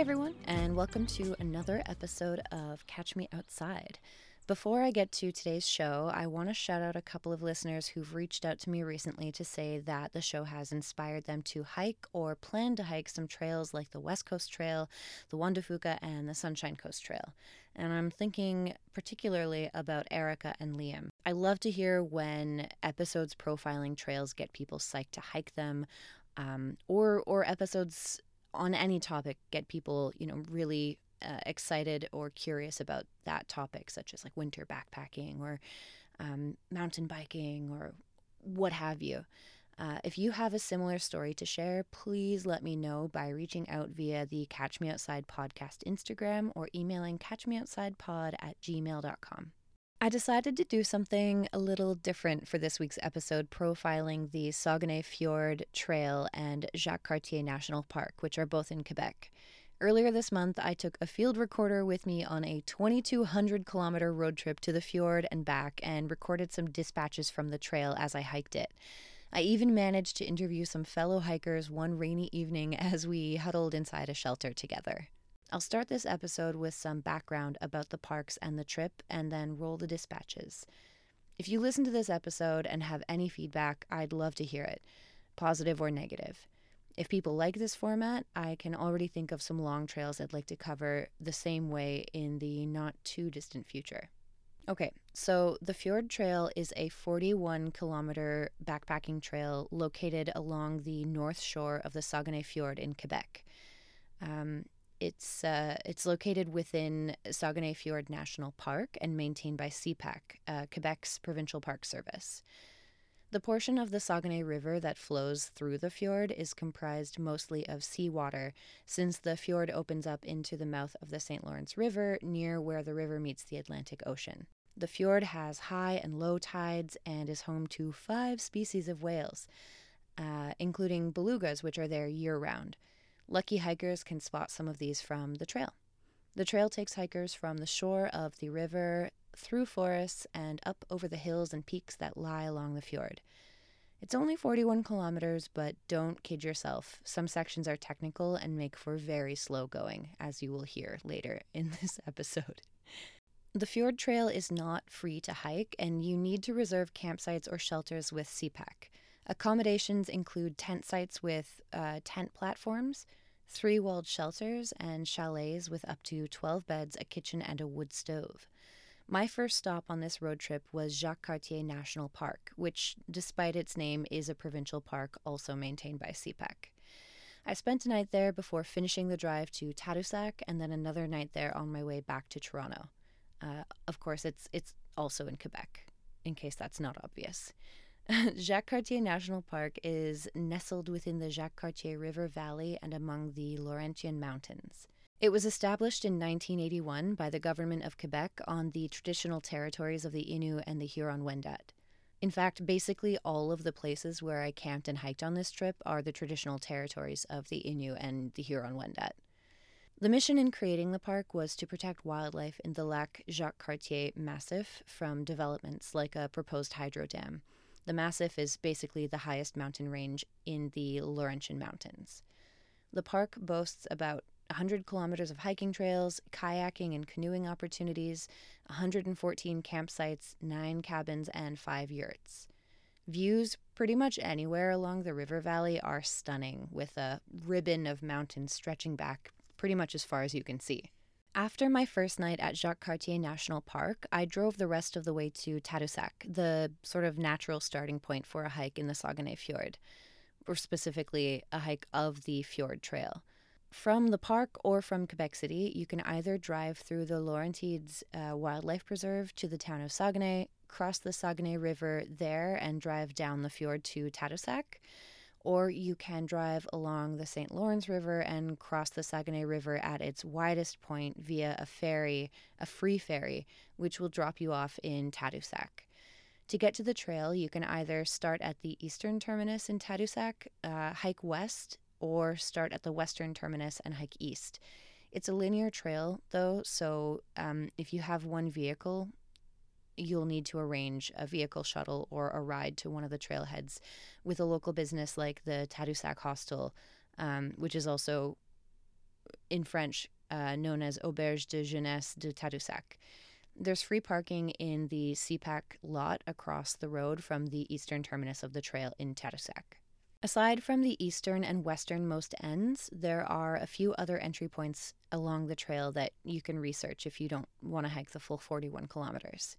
everyone, and welcome to another episode of Catch Me Outside. Before I get to today's show, I want to shout out a couple of listeners who've reached out to me recently to say that the show has inspired them to hike or plan to hike some trails like the West Coast Trail, the Juan de Fuca, and the Sunshine Coast Trail. And I'm thinking particularly about Erica and Liam. I love to hear when episodes profiling trails get people psyched to hike them, um, or or episodes on any topic get people, you know, really uh, excited or curious about that topic, such as like winter backpacking or um, mountain biking or what have you. Uh, if you have a similar story to share, please let me know by reaching out via the Catch Me Outside podcast Instagram or emailing catchmeoutsidepod at gmail.com. I decided to do something a little different for this week's episode, profiling the Saguenay Fjord Trail and Jacques Cartier National Park, which are both in Quebec. Earlier this month, I took a field recorder with me on a 2,200 kilometer road trip to the fjord and back and recorded some dispatches from the trail as I hiked it. I even managed to interview some fellow hikers one rainy evening as we huddled inside a shelter together. I'll start this episode with some background about the parks and the trip and then roll the dispatches. If you listen to this episode and have any feedback, I'd love to hear it, positive or negative. If people like this format, I can already think of some long trails I'd like to cover the same way in the not too distant future. Okay, so the Fjord Trail is a 41 kilometer backpacking trail located along the north shore of the Saguenay Fjord in Quebec. Um, it's uh, it's located within Saguenay Fjord National Park and maintained by Sépaq, uh, Quebec's provincial park service. The portion of the Saguenay River that flows through the fjord is comprised mostly of seawater, since the fjord opens up into the mouth of the St. Lawrence River near where the river meets the Atlantic Ocean. The fjord has high and low tides and is home to five species of whales, uh, including belugas, which are there year round. Lucky hikers can spot some of these from the trail. The trail takes hikers from the shore of the river through forests and up over the hills and peaks that lie along the fjord. It's only 41 kilometers, but don't kid yourself. Some sections are technical and make for very slow going, as you will hear later in this episode. The fjord trail is not free to hike, and you need to reserve campsites or shelters with Sépaq. Accommodations include tent sites with uh, tent platforms, three walled shelters, and chalets with up to 12 beds, a kitchen, and a wood stove. My first stop on this road trip was Jacques Cartier National Park, which, despite its name, is a provincial park also maintained by Sépaq. I spent a night there before finishing the drive to Tadoussac and then another night there on my way back to Toronto. Uh, of course, it's it's also in Quebec, in case that's not obvious. Jacques Cartier National Park is nestled within the Jacques Cartier River Valley and among the Laurentian Mountains. It was established in 1981 by the government of Quebec on the traditional territories of the Innu and the Huron Wendat. In fact, basically all of the places where I camped and hiked on this trip are the traditional territories of the Innu and the Huron Wendat. The mission in creating the park was to protect wildlife in the Lac Jacques Cartier Massif from developments like a proposed hydro dam. The Massif is basically the highest mountain range in the Laurentian Mountains. The park boasts about 100 kilometers of hiking trails, kayaking and canoeing opportunities, 114 campsites, 9 cabins, and 5 yurts. Views pretty much anywhere along the river valley are stunning, with a ribbon of mountains stretching back pretty much as far as you can see. After my first night at Jacques Cartier National Park, I drove the rest of the way to Tadoussac, the sort of natural starting point for a hike in the Saguenay Fjord, or specifically a hike of the Fjord Trail. From the park or from Quebec City, you can either drive through the Laurentides uh, Wildlife Preserve to the town of Saguenay, cross the Saguenay River there, and drive down the fjord to Tadoussac. Or you can drive along the St. Lawrence River and cross the Saguenay River at its widest point via a ferry, a free ferry, which will drop you off in Tadoussac. To get to the trail, you can either start at the eastern terminus in Tadoussac, uh, hike west or start at the western terminus and hike east. It's a linear trail, though, so um, if you have one vehicle, you'll need to arrange a vehicle shuttle or a ride to one of the trailheads with a local business like the Tadoussac Hostel, um, which is also in French, uh, known as Auberge de Jeunesse de Tadoussac. There's free parking in the Sépaq lot across the road from the eastern terminus of the trail in Tadoussac. Aside from the eastern and westernmost ends, there are a few other entry points along the trail that you can research if you don't want to hike the full 41 kilometers.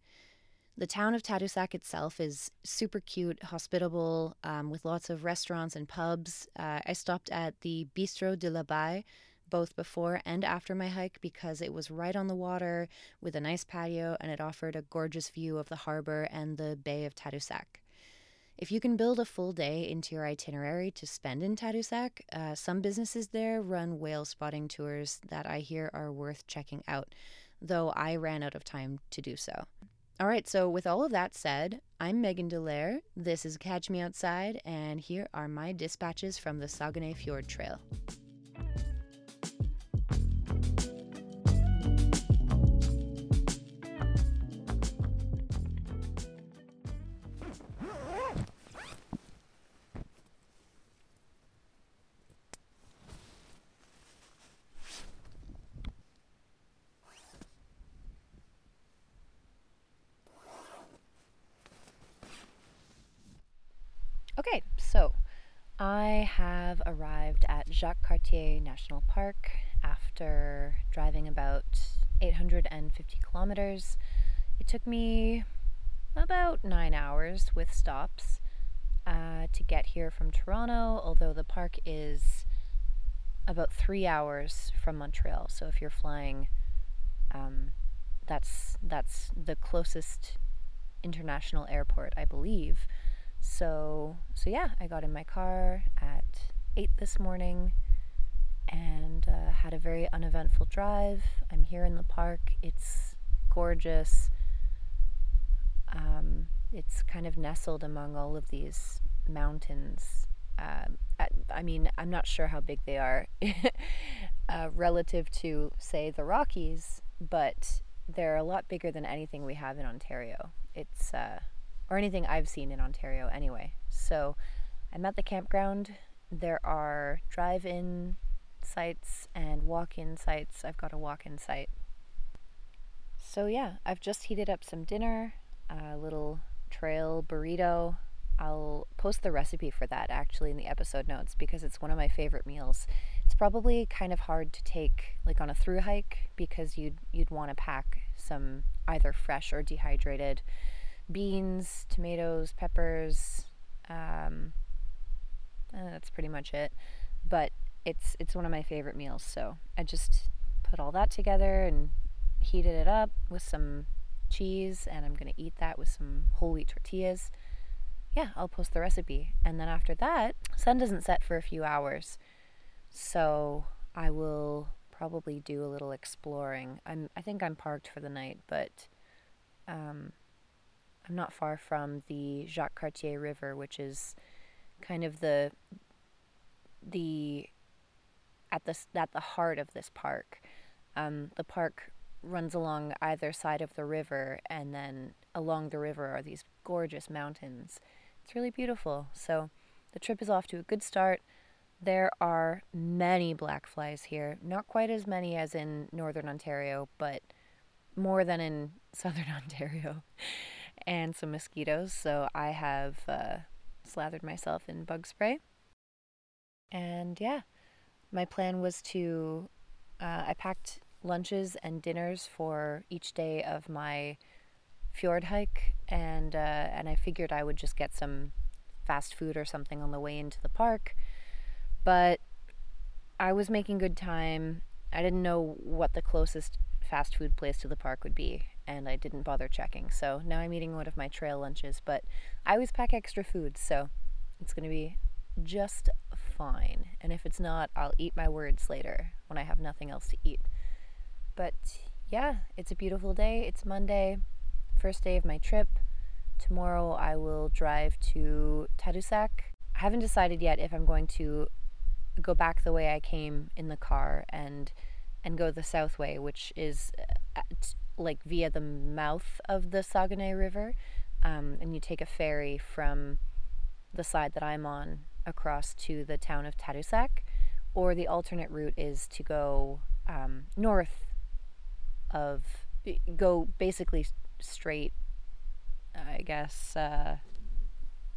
The town of Tadoussac itself is super cute, hospitable, um, with lots of restaurants and pubs. Uh, I stopped at the Bistro de la Baie both before and after my hike because it was right on the water with a nice patio and it offered a gorgeous view of the harbor and the Bay of Tadoussac. If you can build a full day into your itinerary to spend in Tadoussac, uh, some businesses there run whale spotting tours that I hear are worth checking out, though I ran out of time to do so. All right, so with all of that said, I'm Megan Delaire. This is Catch Me Outside, and here are my dispatches from the Saguenay Fjord Trail. National Park after driving about 850 kilometers. It took me about nine hours with stops uh, to get here from Toronto, although the park is about three hours from Montreal. So if you're flying, um, that's that's the closest international airport, I believe. So, so yeah, I got in my car at 8 this morning and uh, had a very uneventful drive. I'm here in the park. It's gorgeous. Um, it's kind of nestled among all of these mountains. Uh, I mean, I'm not sure how big they are uh, relative to, say, the Rockies, but they're a lot bigger than anything we have in Ontario. It's uh, or anything I've seen in Ontario anyway. So I'm at the campground. There are drive in sites and walk in sites. I've got a walk in site. So yeah, I've just heated up some dinner, a little trail burrito. I'll post the recipe for that actually in the episode notes because it's one of my favorite meals. It's probably kind of hard to take like on a through hike because you'd you'd want to pack some either fresh or dehydrated beans, tomatoes, peppers. Um, that's pretty much it. But it's it's one of my favorite meals. So I just put all that together and heated it up with some cheese, and I'm gonna eat that with some whole wheat tortillas. Yeah, I'll post the recipe, and then after that, sun doesn't set for a few hours, so I will probably do a little exploring. I'm I think I'm parked for the night, but um, I'm not far from the Jacques Cartier River, which is kind of the the at the at the heart of this park. Um, the park runs along either side of the river, and then along the river are these gorgeous mountains. It's really beautiful. So the trip is off to a good start. There are many black flies here, not quite as many as in northern Ontario, but more than in southern Ontario and some mosquitoes. So I have uh, slathered myself in bug spray. And yeah, my plan was to, uh, I packed lunches and dinners for each day of my fjord hike, and uh, and I figured I would just get some fast food or something on the way into the park. But I was making good time. I didn't know what the closest fast food place to the park would be, and I didn't bother checking. So now I'm eating one of my trail lunches, but I always pack extra food, so it's going to be just fine. And if it's not, I'll eat my words later when I have nothing else to eat. But yeah, it's a beautiful day. It's Monday, first day of my trip. Tomorrow I will drive to Tadoussac. I haven't decided yet if I'm going to go back the way I came in the car and and go the south way, which is at, like via the mouth of the Saguenay River, um, and you take a ferry from the side that I'm on across to the town of Tadoussac, or the alternate route is to go um, north of, go basically straight, I guess. Uh,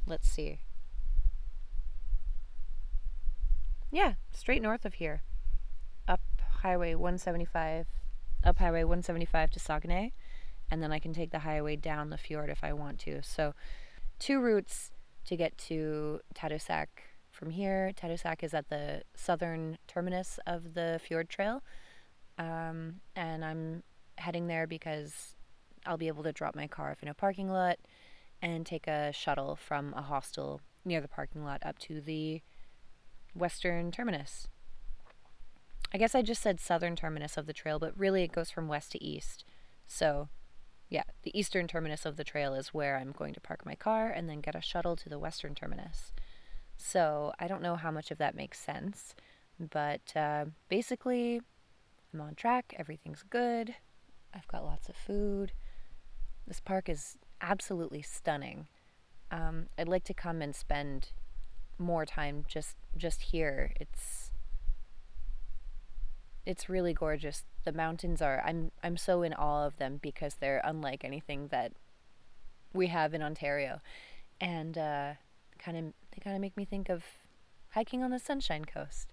let's see. Yeah, straight north of here, up Highway 175, up Highway 175 to Saguenay, and then I can take the highway down the fjord if I want to. So, two routes to get to Tadoussac from here. Tadoussac is at the southern terminus of the fjord trail, um, and I'm heading there because I'll be able to drop my car off in a parking lot and take a shuttle from a hostel near the parking lot up to the western terminus. I guess I just said southern terminus of the trail, but really it goes from west to east. So, yeah, the eastern terminus of the trail is where I'm going to park my car and then get a shuttle to the western terminus. So, I don't know how much of that makes sense, but uh, basically, I'm on track, everything's good, I've got lots of food. This park is absolutely stunning. Um, I'd like to come and spend more time just just here. It's it's really gorgeous. The mountains are I'm I'm so in awe of them because they're unlike anything that we have in Ontario. And uh, kind of they kind of make me think of hiking on the Sunshine Coast.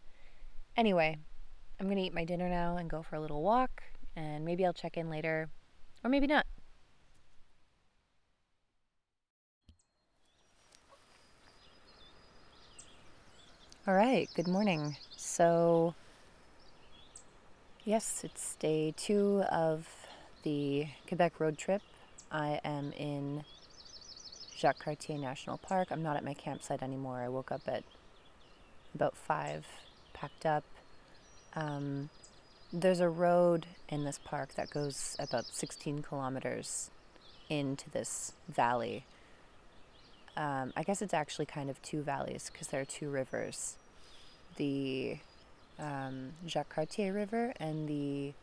Anyway, I'm going to eat my dinner now and go for a little walk and maybe I'll check in later or maybe not. All right, good morning. So, yes, it's day two of the Quebec road trip. I am in Jacques Cartier National Park. I'm not at my campsite anymore. I woke up at about five, packed up. Um, there's a road in this park that goes about 16 kilometers into this valley um, I guess it's actually kind of two valleys because there are two rivers the um, Jacques Cartier River and the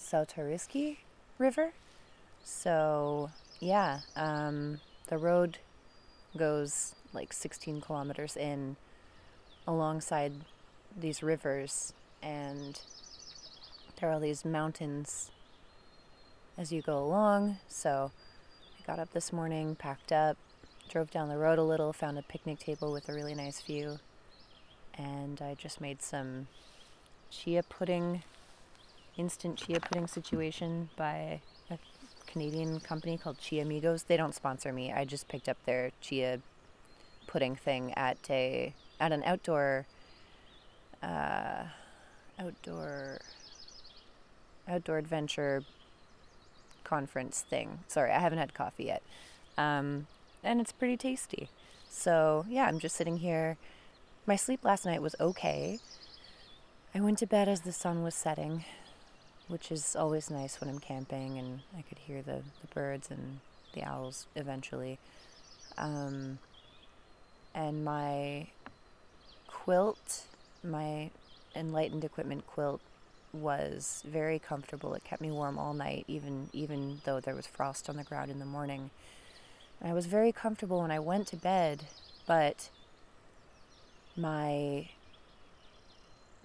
Sautauriski River. So, yeah, um, the road goes like 16 kilometers in alongside these rivers, and there are all these mountains as you go along. So, I got up this morning, packed up, drove down the road a little, found a picnic table with a really nice view, and I just made some chia pudding, instant chia pudding situation by a Canadian company called Chia Amigos. They don't sponsor me. I just picked up their chia pudding thing at a at an outdoor uh, outdoor outdoor adventure conference thing. Sorry, I haven't had coffee yet. Um, and it's pretty tasty. So, yeah, I'm just sitting here. My sleep last night was okay. I went to bed as the sun was setting, which is always nice when I'm camping and I could hear the, the birds and the owls eventually. Um, and my quilt, my enlightened equipment quilt, was very comfortable. It kept me warm all night, even even though there was frost on the ground in the morning. I was very comfortable when I went to bed, but my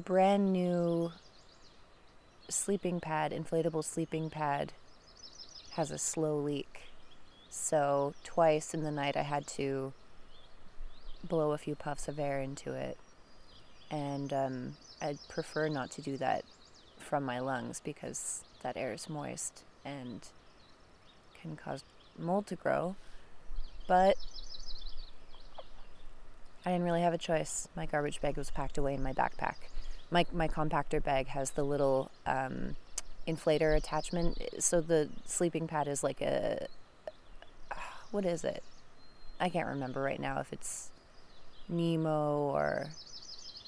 brand new sleeping pad, inflatable sleeping pad, has a slow leak. So, twice in the night, I had to blow a few puffs of air into it. And um, I'd prefer not to do that from my lungs because that air is moist and can cause mold to grow. But I didn't really have a choice. My garbage bag was packed away in my backpack. My, my compactor bag has the little um, inflator attachment. So the sleeping pad is like a. What is it? I can't remember right now if it's Nemo or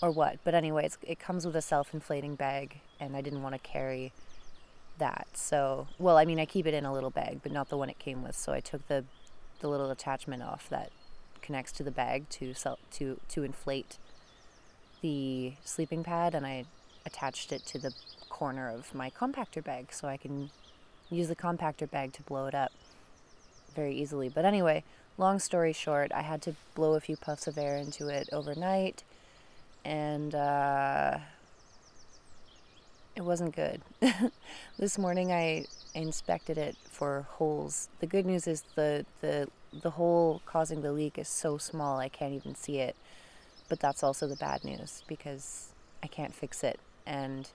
or what. But anyway, it comes with a self-inflating bag, and I didn't want to carry that. So, well, I mean, I keep it in a little bag, but not the one it came with. So I took the the little attachment off that connects to the bag to sell, to to inflate the sleeping pad and I attached it to the corner of my compactor bag so I can use the compactor bag to blow it up very easily. But anyway, long story short, I had to blow a few puffs of air into it overnight and uh, it wasn't good. this morning I inspected it for holes. The good news is the, the, the hole causing the leak is so small I can't even see it. But that's also the bad news because I can't fix it. And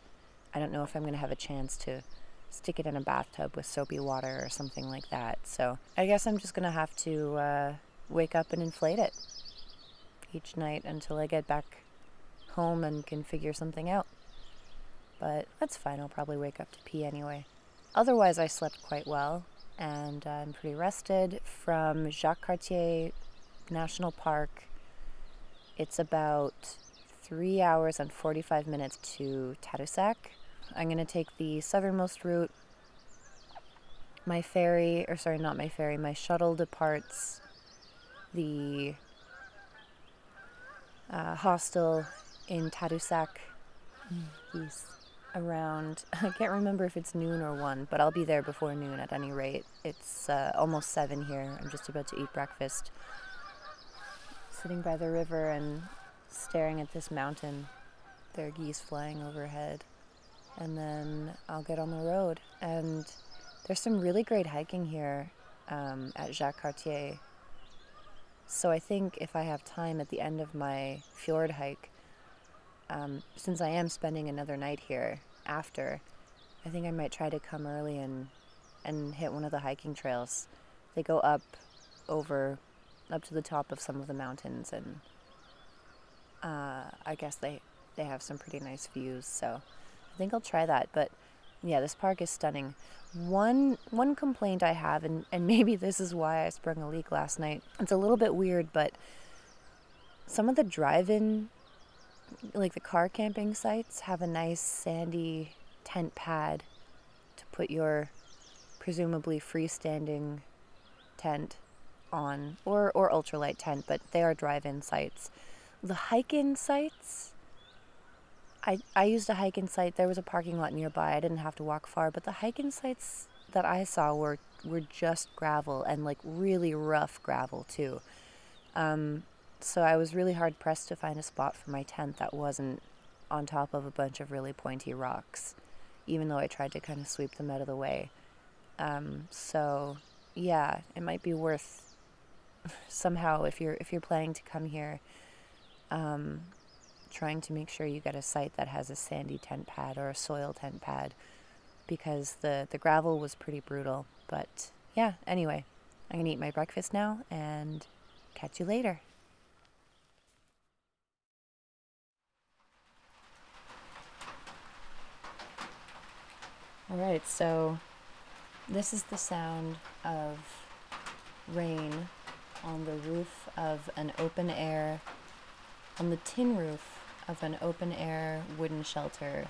I don't know if I'm going to have a chance to stick it in a bathtub with soapy water or something like that. So I guess I'm just going to have to uh, wake up and inflate it each night until I get back home and can figure something out. But that's fine, I'll probably wake up to pee anyway. Otherwise, I slept quite well and I'm pretty rested from Jacques Cartier National Park. It's about three hours and 45 minutes to Tadoussac. I'm going to take the southernmost route. My ferry, or sorry, not my ferry, my shuttle departs the uh, hostel in Tadoussac. Mm. Around, I can't remember if it's noon or 1, but I'll be there before noon at any rate. It's uh, almost 7 here. I'm just about to eat breakfast. Sitting by the river and staring at this mountain. There are geese flying overhead. And then I'll get on the road. And there's some really great hiking here um, at Jacques Cartier. So I think if I have time at the end of my fjord hike, um, since I am spending another night here after, I think I might try to come early and and hit one of the hiking trails. They go up over up to the top of some of the mountains and uh, I guess they they have some pretty nice views. So I think I'll try that. But yeah, this park is stunning. One one complaint I have, and, and maybe this is why I sprung a leak last night. It's a little bit weird, but some of the drive-in, like the car camping sites, have a nice sandy tent pad to put your presumably freestanding tent on, or or ultralight tent, but they are drive-in sites. The hike-in sites I, I used a hike-in site. There was a parking lot nearby. I didn't have to walk far but the hike-in sites that i saw were were just gravel and like really rough gravel too. Um, so i was really hard pressed to find a spot for my tent that wasn't on top of a bunch of really pointy rocks even though i tried to kind of sweep them out of the way um, so yeah it might be worth somehow if you're if you're planning to come here um, trying to make sure you get a site that has a sandy tent pad or a soil tent pad because the, the gravel was pretty brutal. But yeah, anyway, I'm to eat my breakfast now and catch you later. All right, so this is the sound of rain on the roof of an open air on the tin roof of an open air wooden shelter,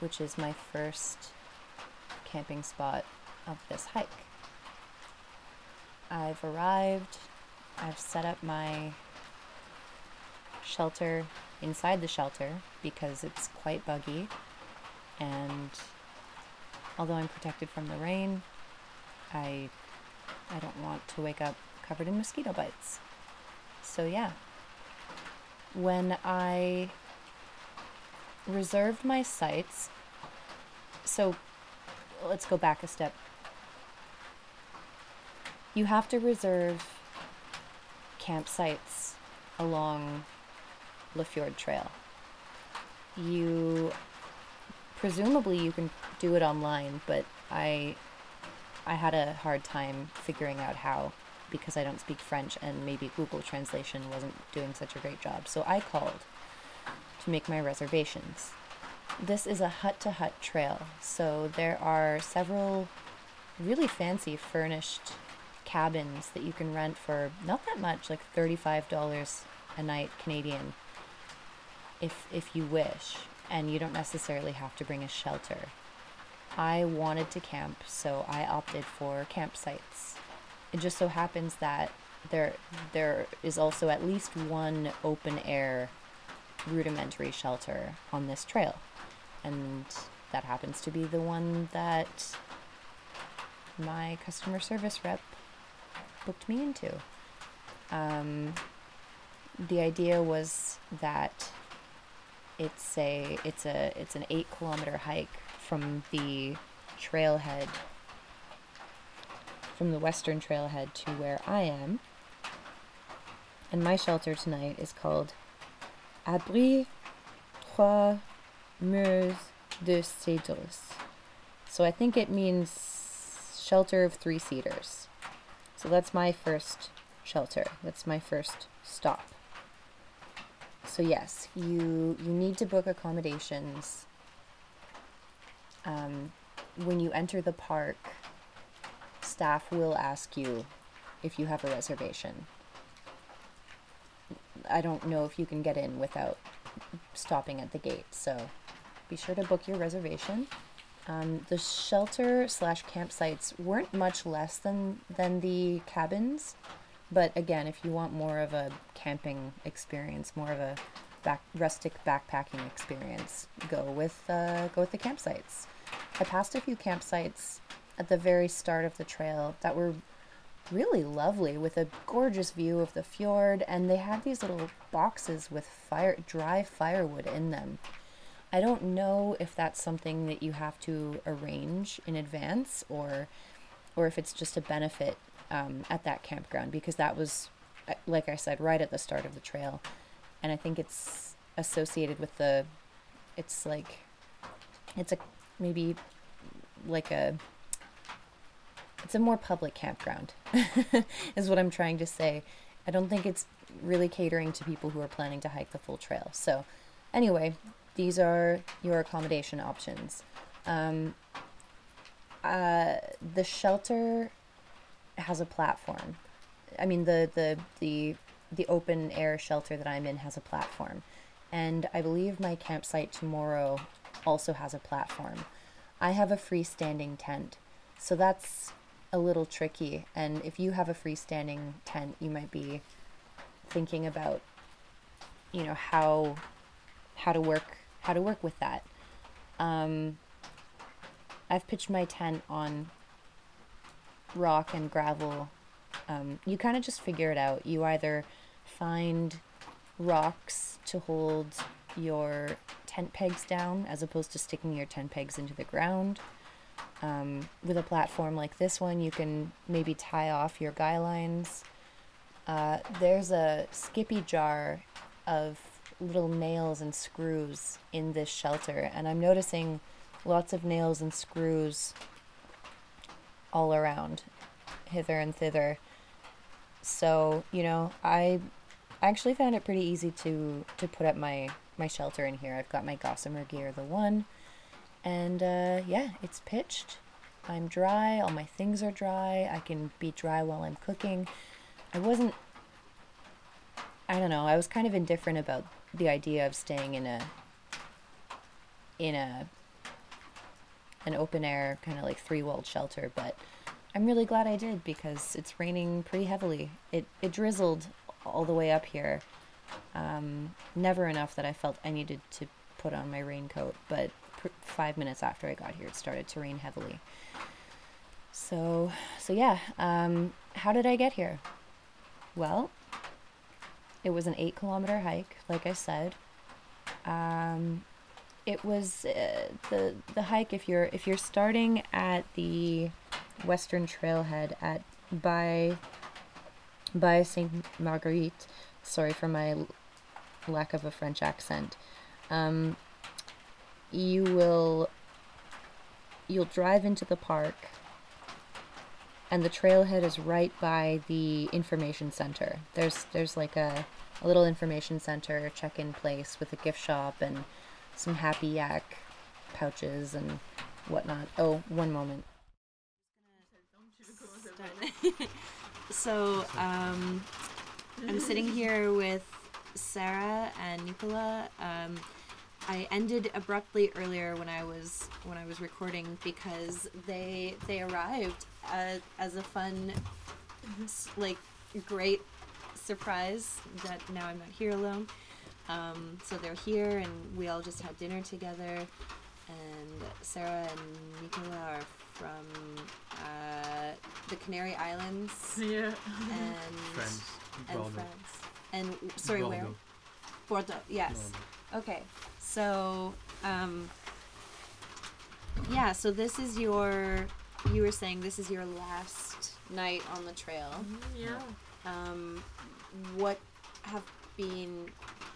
which is my first camping spot of this hike. I've arrived, I've set up my shelter inside the shelter because it's quite buggy and although I'm protected from the rain, I I don't want to wake up covered in mosquito bites. So yeah, when I reserved my sites, so let's go back a step. You have to reserve campsites along the Fjord Trail. You presumably you can do it online, but I I had a hard time figuring out how because I don't speak French and maybe Google Translation wasn't doing such a great job. So I called to make my reservations. This is a hut to hut trail, so there are several really fancy furnished cabins that you can rent for not that much, like $35 a night Canadian if if you wish, and you don't necessarily have to bring a shelter. I wanted to camp, so I opted for campsites. It just so happens that there there is also at least one open air rudimentary shelter on this trail. And that happens to be the one that my customer service rep booked me into. Um, the idea was that it's a it's a it's an eight kilometer hike from the trailhead from the western trailhead to where I am. And my shelter tonight is called Abri Trois Murs de Cedros. So I think it means shelter of three cedars. So that's my first shelter. That's my first stop. So yes, you you need to book accommodations. Um, when you enter the park, staff will ask you if you have a reservation. I don't know if you can get in without stopping at the gate, so be sure to book your reservation. Um, the shelter slash campsites weren't much less than than the cabins, but again, if you want more of a camping experience, more of a back rustic backpacking experience, go with uh, go with the campsites. I passed a few campsites at the very start of the trail that were really lovely with a gorgeous view of the fjord and they had these little boxes with fire dry firewood in them I don't know if that's something that you have to arrange in advance or or if it's just a benefit um, at that campground because that was uh, like I said right at the start of the trail and I think it's associated with the it's like it's a maybe like a it's a more public campground is what I'm trying to say. I don't think it's really catering to people who are planning to hike the full trail. So anyway, these are your accommodation options. Um, uh, the shelter has a platform. I mean, the, the, the, the open air shelter that I'm in has a platform. And I believe my campsite tomorrow also has a platform. I have a freestanding tent. So that's a little tricky. And if you have a freestanding tent, you might be thinking about, you know, how how to work how to work with that. Um, I've pitched my tent on rock and gravel. Um, you kind of just figure it out. You either find rocks to hold your tent pegs down as opposed to sticking your tent pegs into the ground. Um, with a platform like this one, you can maybe tie off your guy lines. Uh, there's a skippy jar of little nails and screws in this shelter, and I'm noticing lots of nails and screws all around, hither and thither. So, you know, I actually found it pretty easy to to put up my my shelter in here. I've got my Gossamer gear, the one, and uh, yeah, it's pitched. I'm dry. All my things are dry. I can be dry while I'm cooking. I wasn't. I don't know. I was kind of indifferent about the idea of staying in a in a an open air kind of like three walled shelter, but I'm really glad I did because it's raining pretty heavily. It it drizzled all the way up here. Um, never enough that I felt I needed to put on my raincoat, but pr- five minutes after I got here, it started to rain heavily. So so yeah. Um, how did I get here? Well, it was an eight kilometer hike, like I said. Um, it was uh, the the hike if you're if you're starting at the western trailhead at by by Saint Marguerite. Sorry for my lack of a French accent. Um, you will you'll drive into the park and the trailhead is right by the information center. There's there's like a, a little information center check-in place with a gift shop and some happy yak pouches and whatnot. Oh, one moment. so um, I'm sitting here with Sarah and Nicola. Um, I ended abruptly earlier when I was when I was recording because they they arrived uh, as a fun, like great surprise that now I'm not here alone. Um, so they're here and we all just had dinner together. And Sarah and Nicola are from uh, the Canary Islands. Yeah. And Friends. and Bordeaux. France. And sorry, where? Bordeaux. Bordeaux. Yes. Bordeaux. Okay. So, um, yeah. So this is your. You were saying this is your last night on the trail. Yeah. Um, what have been?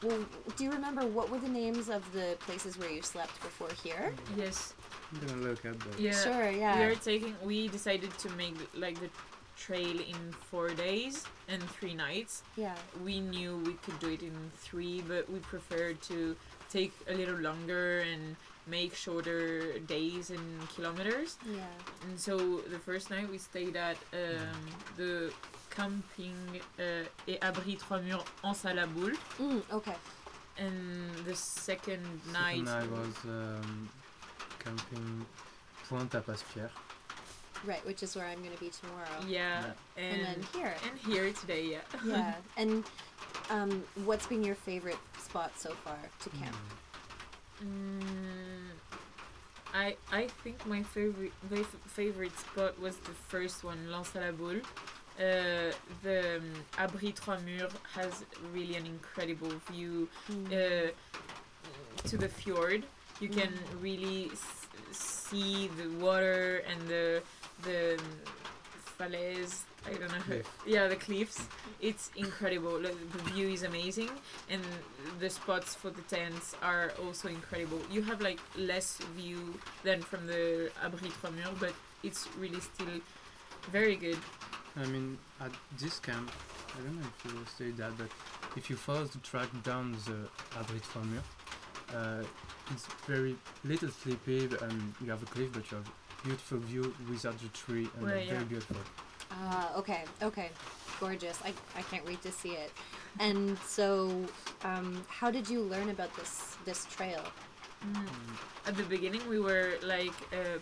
Well, do you remember what were the names of the places where you slept before here? Yes. I'm gonna look at the. Yeah. Sure. Yeah. We are taking. We decided to make like the trail in four days and three nights. Yeah. We knew we could do it in three, but we preferred to take a little longer and make shorter days and kilometers. Yeah. And so the first night we stayed at um, the camping uh, et abri trois murs en Salaboule. Mm, okay. And the second Second night, night was um, camping Pointe à Passpierre. Right, which is where I'm going to be tomorrow. yeah, And, and then here. and here today, yeah. yeah. And um, what's been your favorite spot so far to camp? Mm, I I think my favorite my favorite spot was the first one, L'Anse à la Boule. Uh, the um, Abri Trois Murs has really an incredible view Mm. uh, to the fjord. You can really s- see the water and the the um, falaise. I don't know. How, Cliff. yeah, the cliffs. It's incredible. The, the view is amazing, and the spots for the tents are also incredible. You have like less view than from the Abri Trois Murs, but it's really still very good. I mean, at this camp, I don't know if you will say that, but if you follow the track down the Abri Trois Murs, uh, it's very little sleepy and you have a cliff, but you have beautiful view without the tree and Well, it's very beautiful. Ah, okay, okay. Gorgeous. I, I can't wait to see it. And so, um, how did you learn about this this trail? Mm. At the beginning, we were like, uh,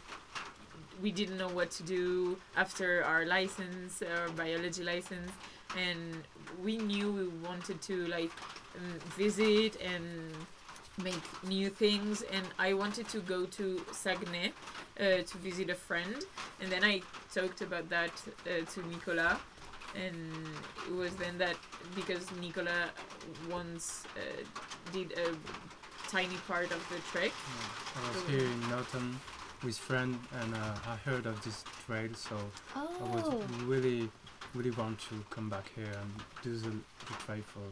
we didn't know what to do after our license, our biology license, and we knew we wanted to like um, visit and make new things. And I wanted to go to Saguenay uh, to visit a friend, and then I talked about that uh, to nicola And it was then that because nicola once uh, did a tiny part of the trek, Yeah. I was So- here in autumn with friend and uh, I heard of this trail, so I Oh, was really, really want to come back here and do the, the trail for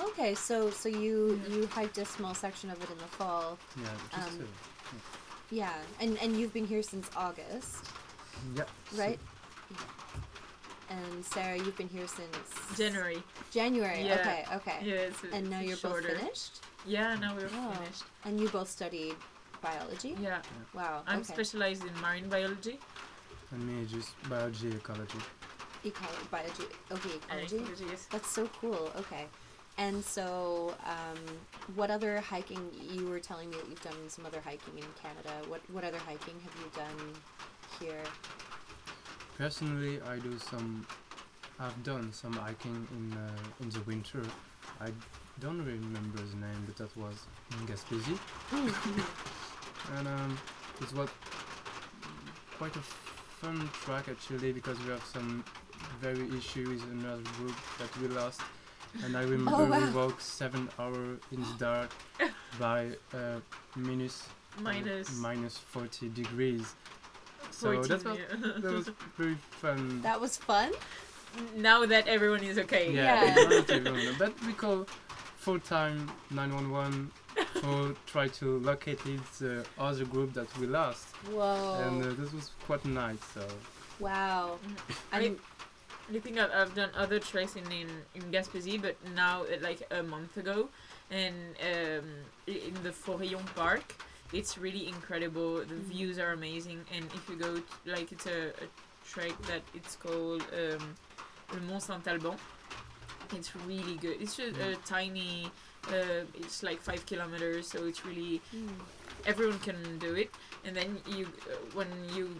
okay. So so you Yeah. you hiked a small section of it in the fall. yeah, just Um, uh, Yeah, and and you've been here since August, yeah. so- right? And Sarah, you've been here since January. January. Yeah. Okay, okay. Yeah, it's a- And now it's you're shorter. both finished. Yeah, now we're Oh. finished. And you both studied biology. Yeah, Wow. I'm okay. specialized in marine biology. And me just biology, ecology. Ecology, biology. Okay, ecology. ecology, yes. That's so cool. Okay. And so, um, what other hiking? You were telling me that you've done some other hiking in Canada. What what other hiking have you done here? Personally, I do some. I've done some hiking in uh, in the winter. I don't remember the name, but that was in Gaspésie, and um, it was quite a fun track actually because we have some very issues in another group that we lost. And I remember Oh, wow. we walked seven hours in the dark by uh, minus uh, Minus minus 40 degrees. So 14. that's what yeah. that was very fun. that was fun. now that everyone is okay. yeah, Yeah. not everyone, but we call full time 911 for try to locate the other group that we lost, Whoa. and uh, this was quite nice. So wow. I, I'm, I think I've, I've done other treks in, in, in Gaspésie, but now, uh, like a month ago, and um, in the Forillon Park, it's really incredible. The Mhm. views are amazing, and if you go, t- like, it's a, a trek that it's called um, Le Mont Saint Alban. It's really good. It's just a tiny, uh, it's like five kilometers, so it's really mm, everyone can do it and then you uh, when you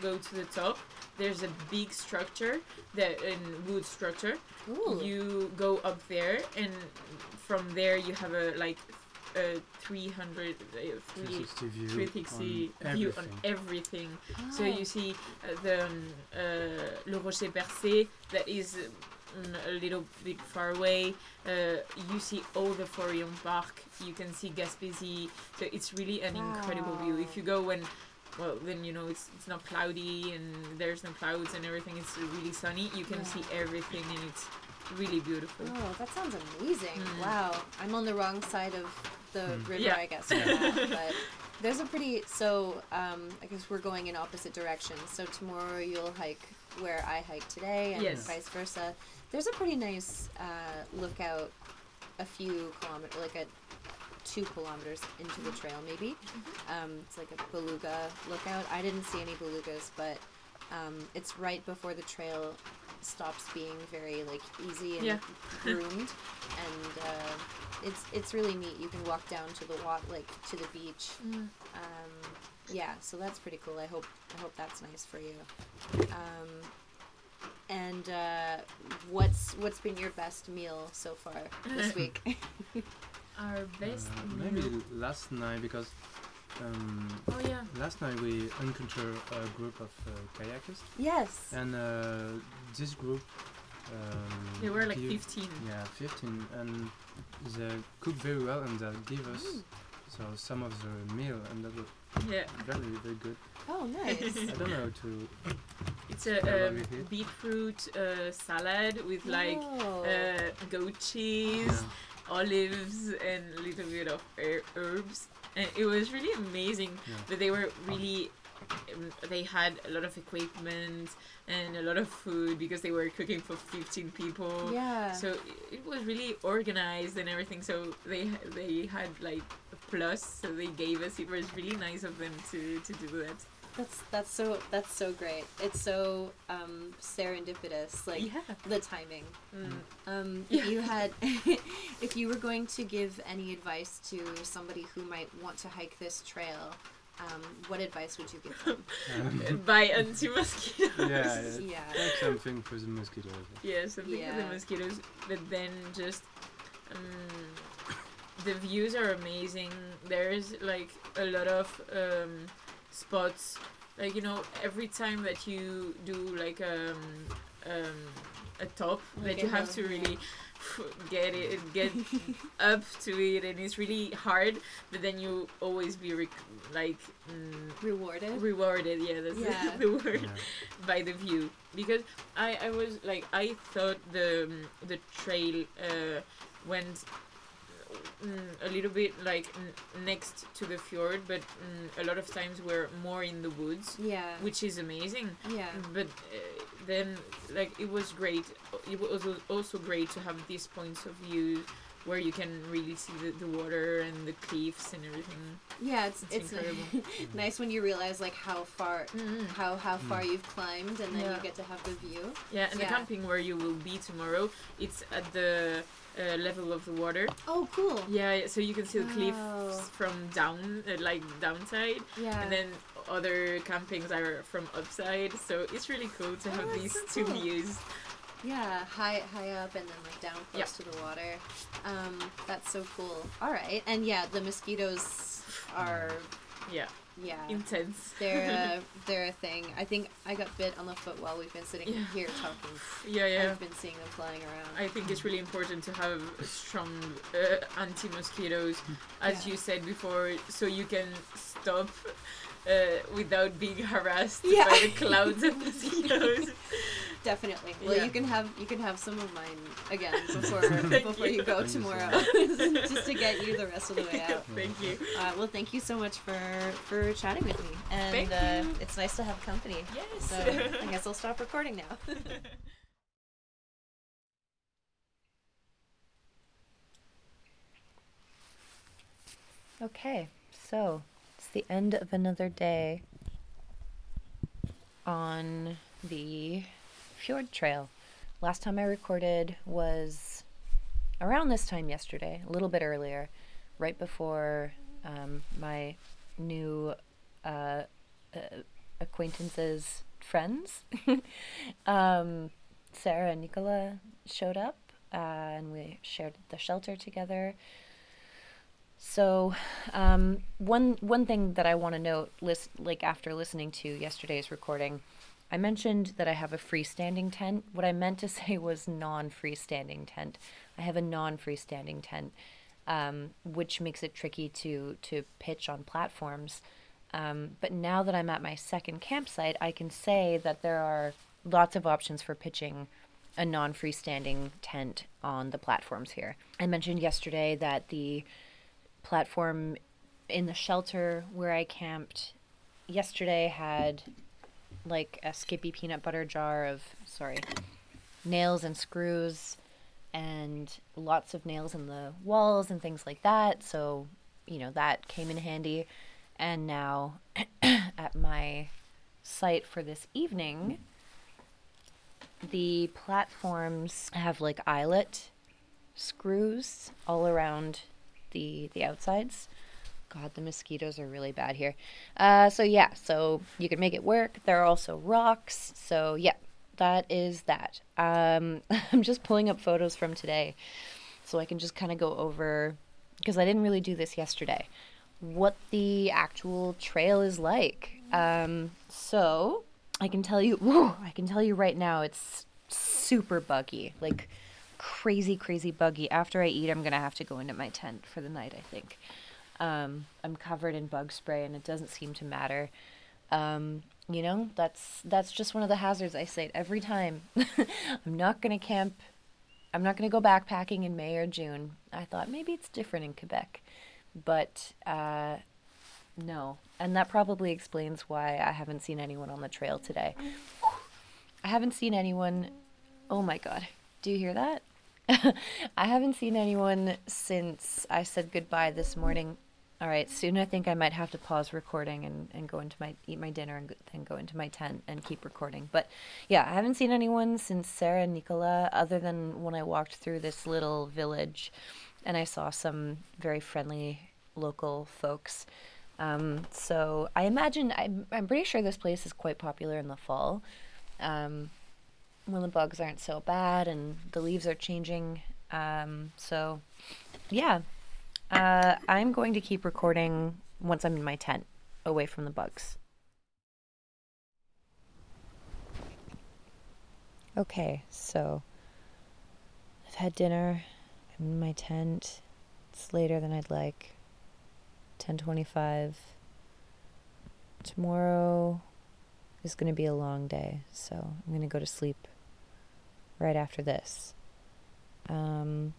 go to the top there's a big structure that in wood structure ooh. you go up there and from there you have a like a 300 uh, three- 360 view 360 on view on everything. everything so Oh. you see uh, the um, uh, Le Rocher Percé that is mm, a little bit far away. Uh, you see all the Forillon Park. You can see Gaspésie. So it's really an incredible view. If you go when, well, then you know it's it's not cloudy and there's no clouds and everything. It's really sunny. You can Yeah. see everything and it's really beautiful. Oh, that sounds amazing. Mm. Wow. I'm on the wrong side of the Mm. river, Yeah. I guess. right now, but there's a pretty. So, um, I guess we're going in opposite directions. So, tomorrow you'll hike where I hike today and Yes. vice versa. There's a pretty nice uh, lookout a few kilometers, like a two kilometers into the trail, maybe. Um, it's like a beluga lookout. I didn't see any belugas, but um, it's right before the trail stops being very like easy and Yeah. groomed, and uh, it's it's really neat. You can walk down to the wa- like to the beach. Mm. Um, yeah, so that's pretty cool. I hope I hope that's nice for you. Um, and uh, what's what's been your best meal so far this week? Our best. Uh, maybe last night because um, Oh yeah. last night we encountered a group of uh, kayakers yes. and uh, this group um, They were like give- 15. Yeah, 15, and they cook very well, and they give us Mm. so some of the meal, and that was Yeah. very very good. Oh, nice. I don't know how to. It's a love um, beetroot uh, salad with like Oh. uh, goat cheese, Yeah, olives, and a little bit of her- herbs. And it was really amazing. yeah. But they were really. Um, they had a lot of equipment and a lot of food because they were cooking for 15 people. yeah. So it was really organized and everything. So they they had like a plus. So they gave us. It was really nice of them to to do that. That's that's so that's so great. It's so um, serendipitous, like yeah. the timing. Mm. Um, Yeah. If you had, if you were going to give any advice to somebody who might want to hike this trail, um, what advice would you give them? Um, Buy anti-mosquitoes. yeah, yeah. yeah. Like something for the mosquitoes. Yeah, something for the mosquitoes. But then just um, the views are amazing. There's like a lot of um, spots. Like you know, every time that you do like um, um, a top, Like that you have to really get it get up to it, and it's really hard. But then you always be rec- like. Mm, Rewarded. rewarded yeah that's Yeah. the word Yeah. by the view because I, I was like I thought the um, the trail uh, went mm, a little bit like n- next to the fjord but mm, a lot of times we're more in the woods Yeah. which is amazing Yeah. but uh, then like it was great it was also great to have these points of view where you can really see the, the water and the cliffs and everything Yeah. It's It's it's, incredible. nice when you realize like how far mm how how far Mm. you've climbed and then Yeah. you get to have the view. Yeah, and Yeah. the camping where you will be tomorrow, it's at the uh, level of the water. Oh, cool. Yeah, so you can see the Wow. cliffs from down, uh, like downside, Yeah. and then other campings are from upside. So it's really cool to Oh, have these so two cool. views. Yeah, high high up and then like down close Yeah. to the water. Um, that's so cool. All right, and yeah, the mosquitoes are Yeah, yeah intense. they're a, they're a thing. I think I got bit on the foot while we've been sitting Yeah. here talking. Yeah, yeah. I've been seeing them flying around. I think it's really important to have strong uh, anti mosquitoes, as Yeah. you said before, so you can stop uh, without being harassed Yeah. by the clouds of mosquitoes. Definitely. Well, Yeah. you can have you can have some of mine again before before you, you. go Thank you so tomorrow, just to get you the rest of the way out. Thank you. Uh, well, thank you so much for for chatting with me, and Thank uh, you. it's nice to have company. Yes. So I guess I'll stop recording now. Okay, so it's the end of another day on the fjord trail. Last time I recorded was around this time yesterday, a little bit earlier, right before um, my new uh, uh, acquaintances' friends, um, Sarah and Nicola, showed up, uh, and we shared the shelter together. So, um, one one thing that I want to note, list like after listening to yesterday's recording, I mentioned that I have a freestanding tent. What I meant to say was non freestanding tent. I have a non freestanding tent, um, which makes it tricky to, to pitch on platforms. Um, but now that I'm at my second campsite, I can say that there are lots of options for pitching a non freestanding tent on the platforms here. I mentioned yesterday that the platform in the shelter where I camped yesterday had like a Skippy peanut butter jar of, sorry, nails and screws and lots of nails in the walls and things like that. So, you know, that came in handy. And now at my site for this evening, the platforms have like eyelet screws all around the the outsides. God, the mosquitoes are really bad here. Uh, so yeah, so you can make it work. There are also rocks. So yeah, that is that. Um, I'm just pulling up photos from today, so I can just kind of go over because I didn't really do this yesterday. What the actual trail is like. Um, so I can tell you, whew, I can tell you right now, it's super buggy, like crazy, crazy buggy. After I eat, I'm gonna have to go into my tent for the night. I think. Um, I'm covered in bug spray, and it doesn't seem to matter. Um, you know, that's that's just one of the hazards I say every time. I'm not gonna camp. I'm not gonna go backpacking in May or June. I thought maybe it's different in Quebec, but uh, no, and that probably explains why I haven't seen anyone on the trail today. I haven't seen anyone. Oh my god. Do you hear that? I haven't seen anyone since I said goodbye this morning. All right, soon I think I might have to pause recording and, and go into my eat my dinner and then go into my tent and keep recording. But yeah, I haven't seen anyone since Sarah and Nicola, other than when I walked through this little village and I saw some very friendly local folks. Um, so I imagine I'm, I'm pretty sure this place is quite popular in the fall um, when the bugs aren't so bad and the leaves are changing. Um, so, yeah, uh, I'm going to keep recording once I'm in my tent, away from the bugs. Okay, so I've had dinner. I'm in my tent. It's later than I'd like. 10:25. Tomorrow is going to be a long day, so I'm going to go to sleep right after this. Um,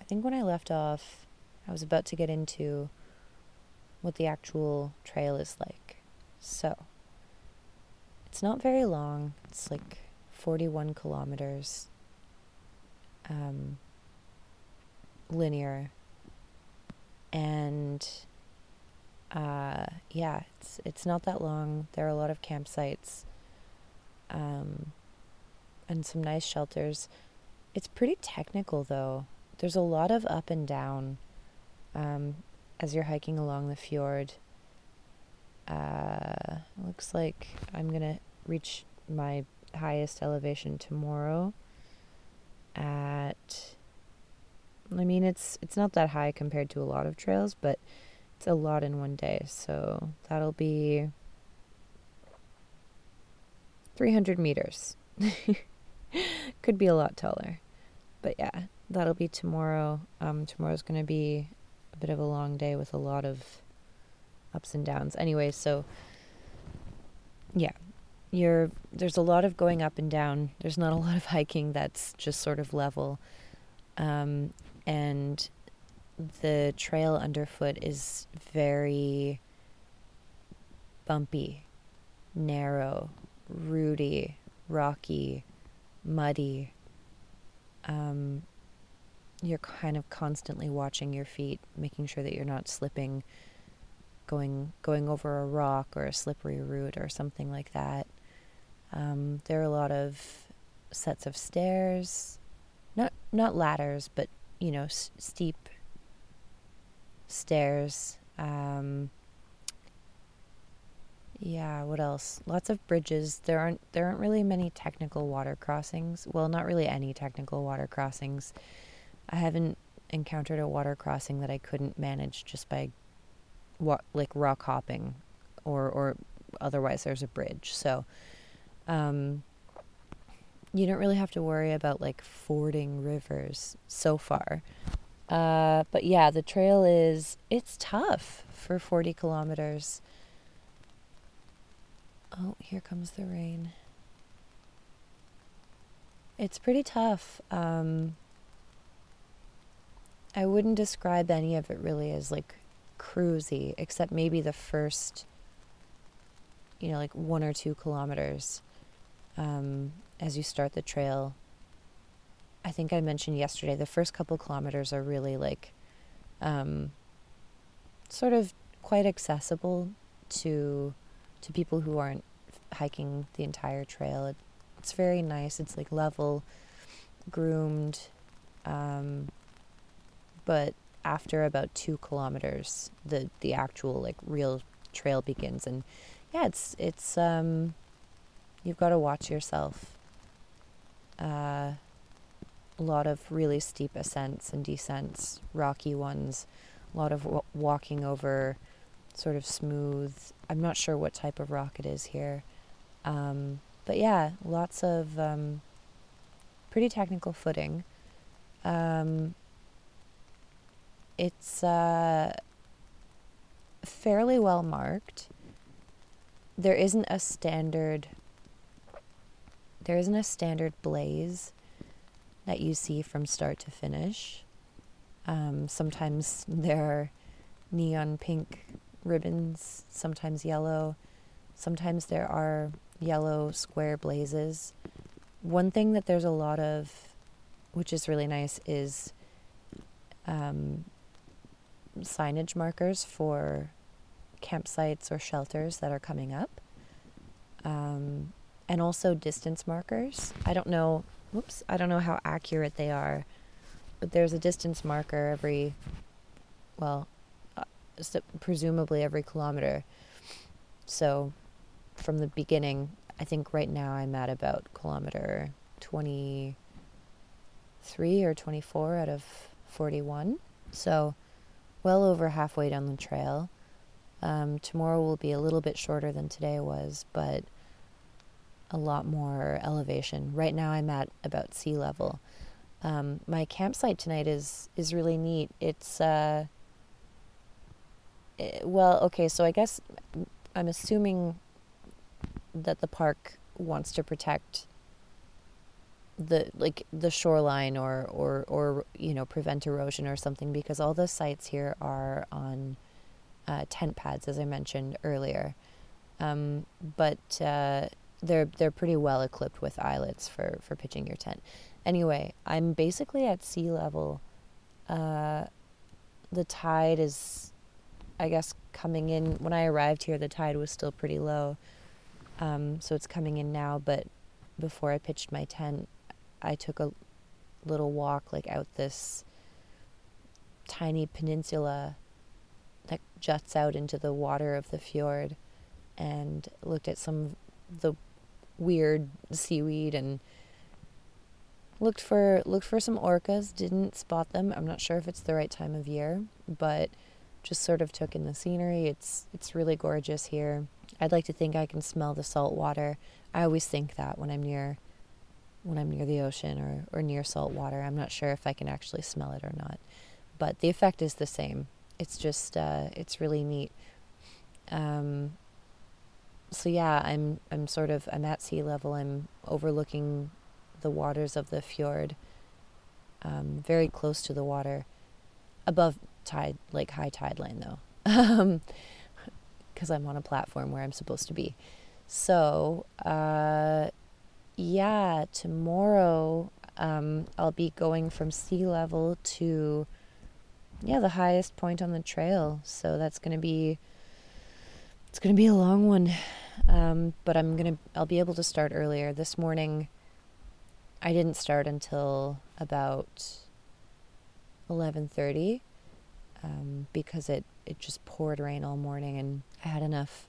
I think when I left off, I was about to get into what the actual trail is like. So, it's not very long. It's like 41 kilometers um, linear. And uh, yeah, it's it's not that long. There are a lot of campsites, um, and some nice shelters. It's pretty technical though. There's a lot of up and down, um, as you're hiking along the fjord. Uh, looks like I'm gonna reach my highest elevation tomorrow. At, I mean, it's it's not that high compared to a lot of trails, but it's a lot in one day. So that'll be 300 meters. Could be a lot taller. But yeah, that'll be tomorrow. Um, tomorrow's going to be a bit of a long day with a lot of ups and downs. Anyway, so yeah, you're there's a lot of going up and down. There's not a lot of hiking that's just sort of level. Um, and the trail underfoot is very bumpy, narrow, rooty, rocky, muddy. Um, you're kind of constantly watching your feet, making sure that you're not slipping, going going over a rock or a slippery root or something like that. Um, there are a lot of sets of stairs, not not ladders, but you know, s- steep stairs. Um, yeah, what else? Lots of bridges. There aren't there aren't really many technical water crossings. Well, not really any technical water crossings. I haven't encountered a water crossing that I couldn't manage just by like rock hopping or or otherwise there's a bridge. So Um, you don't really have to worry about like fording rivers so far. Uh, but yeah, the trail is it's tough for 40 kilometers. Oh, here comes the rain. It's pretty tough. Um, I wouldn't describe any of it really as like cruisy, except maybe the first, you know, like one or two kilometers um, as you start the trail. I think I mentioned yesterday the first couple kilometers are really like um, sort of quite accessible to to people who aren't hiking the entire trail. It, it's very nice. It's like level, groomed, um, but after about two kilometers, the the actual like real trail begins, and yeah, it's it's um, you've got to watch yourself. Uh, a lot of really steep ascents and descents, rocky ones, a lot of w- walking over sort of smooth. I'm not sure what type of rock it is here. Um, but yeah, lots of um, pretty technical footing. Um, it's uh, fairly well marked. There isn't a standard. There isn't a standard blaze that you see from start to finish. Um, sometimes there are neon pink ribbons, sometimes yellow, sometimes there are yellow square blazes. One thing that there's a lot of, which is really nice, is um, signage markers for campsites or shelters that are coming up. Um, and also distance markers. I don't know, whoops, I don't know how accurate they are, but there's a distance marker every, well, presumably every kilometer. So from the beginning, I think right now I'm at about kilometer 23 or 24 out of 41. So well over halfway down the trail. Um, tomorrow will be a little bit shorter than today was, but a lot more elevation. Right now I'm at about sea level. Um, my campsite tonight is is really neat. It's uh, well, okay. So I guess I'm assuming that the park wants to protect the like the shoreline or or or you know prevent erosion or something because all the sites here are on uh, tent pads as I mentioned earlier, um, but uh, they're they're pretty well equipped with eyelets for for pitching your tent. Anyway, I'm basically at sea level. Uh, the tide is, I guess, coming in. When I arrived here, the tide was still pretty low, um, so it's coming in now. But before I pitched my tent, I took a little walk like out this tiny peninsula that juts out into the water of the fjord and looked at some of the weird seaweed and looked for looked for some orcas didn't spot them i'm not sure if it's the right time of year but just sort of took in the scenery it's it's really gorgeous here i'd like to think i can smell the salt water i always think that when i'm near when I'm near the ocean or, or near salt water. I'm not sure if I can actually smell it or not. But the effect is the same. It's just, uh, it's really neat. Um, so yeah, I'm, I'm sort of, I'm at sea level. I'm overlooking the waters of the fjord, um, very close to the water, above tide, like high tide line though. because I'm on a platform where I'm supposed to be. So, uh, yeah, tomorrow um, I'll be going from sea level to yeah the highest point on the trail. So that's gonna be it's gonna be a long one, um, but I'm gonna I'll be able to start earlier. This morning, I didn't start until about eleven thirty um, because it it just poured rain all morning, and I had enough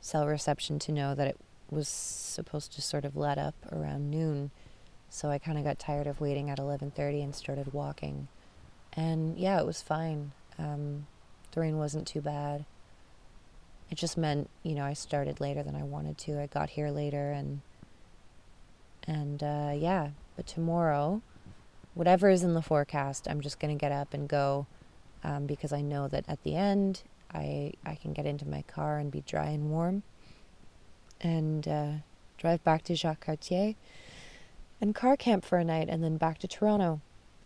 cell reception to know that it was supposed to sort of let up around noon. So I kind of got tired of waiting at 11:30 and started walking. And yeah, it was fine. Um, the rain wasn't too bad. It just meant, you know, I started later than I wanted to. I got here later and And uh, yeah, but tomorrow, whatever is in the forecast, I'm just to get up and go um, because I know that at the end, I, I can get into my car and be dry and warm and uh, drive back to Jacques Cartier and car camp for a night and then back to Toronto.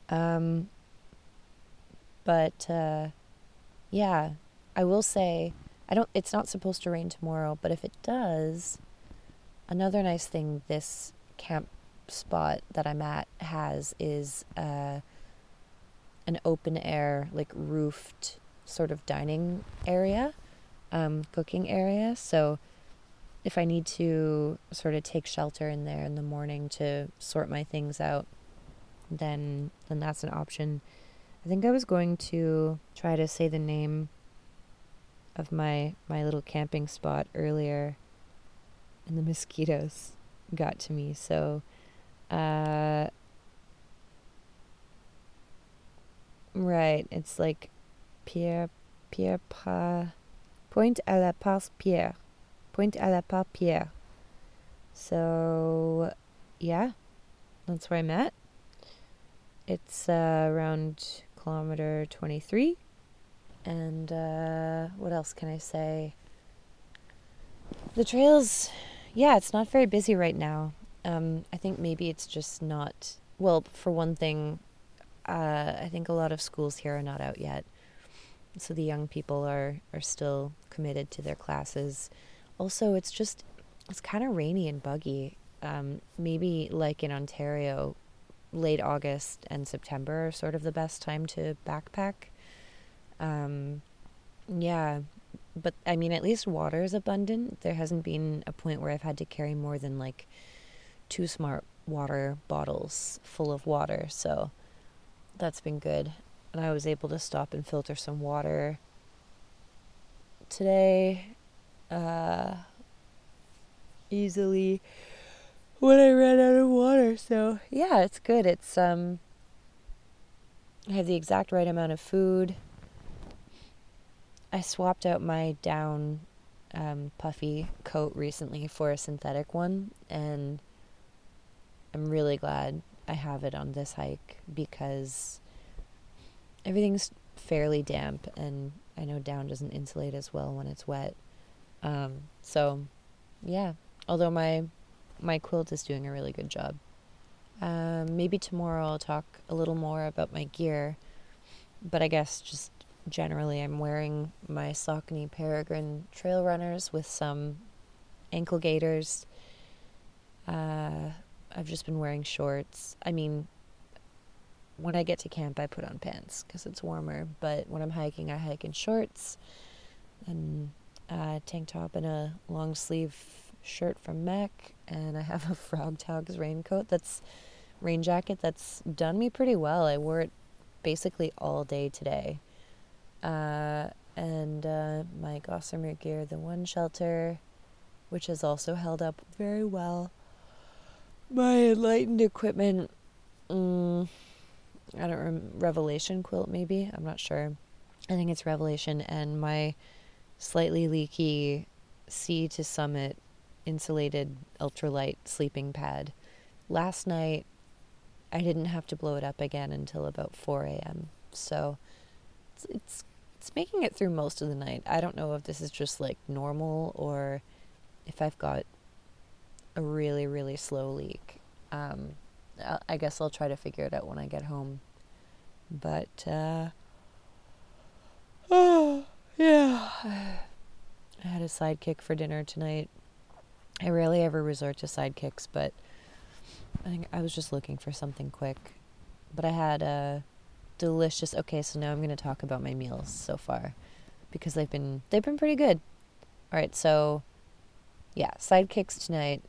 Um, but uh, yeah, I will say I don't. It's not supposed to rain tomorrow, but if it does, another nice thing this camp spot that I'm at has is uh, an open air, like roofed sort of dining area, um, cooking area. So if I need to sort of take shelter in there in the morning to sort my things out, then then that's an option. I think I was going to try to say the name of my my little camping spot earlier and the mosquitoes got to me. So uh right, it's like Pierre Pierre Pa Point à la Passe Pierre. Point à la pierre. So, yeah, that's where I'm at. It's uh, around kilometer 23. And uh, what else can I say? The trails, yeah, it's not very busy right now. Um, I think maybe it's just not, well, for one thing, uh, I think a lot of schools here are not out yet. So the young people are, are still committed to their classes also it's just it's kind of rainy and buggy. Um, maybe like in Ontario, late August and September are sort of the best time to backpack. Um, yeah, but I mean, at least water is abundant. There hasn't been a point where I've had to carry more than like two smart water bottles full of water. So that's been good. And I was able to stop and filter some water today uh, easily when I ran out of water. So yeah, it's good. It's um, I have the exact right amount of food. I swapped out my down um, puffy coat recently for a synthetic one, and I'm really glad I have it on this hike because everything's fairly damp, and I know down doesn't insulate as well when it's wet. Um, so, yeah. Although my my quilt is doing a really good job. Um, maybe tomorrow I'll talk a little more about my gear, but I guess just generally I'm wearing my Saucony Peregrine trail runners with some ankle gaiters. Uh, I've just been wearing shorts. I mean, when I get to camp, I put on pants because it's warmer, but when I'm hiking, I hike in shorts. And a tank top and a long sleeve shirt from MEC, and I have a Frogg Toggs raincoat that's rain jacket that's done me pretty well. I wore it basically all day today. Uh, and uh, my Gossamer gear, the one shelter, which has also held up very well. My enlightened equipment, mm, I don't rem- Revelation quilt maybe. I'm not sure. I think it's Revelation, and my slightly leaky sea to summit insulated ultralight sleeping pad. Last night, I didn't have to blow it up again until about 4 a.m. So it's, it's it's making it through most of the night. I don't know if this is just like normal or if I've got a really really slow leak. Um, I guess I'll try to figure it out when I get home. But uh, oh. Yeah. I had a sidekick for dinner tonight. I rarely ever resort to sidekicks, but I think I was just looking for something quick. But I had a delicious. Okay, so now I'm going to talk about my meals so far because they've been they've been pretty good. All right, so yeah, sidekicks tonight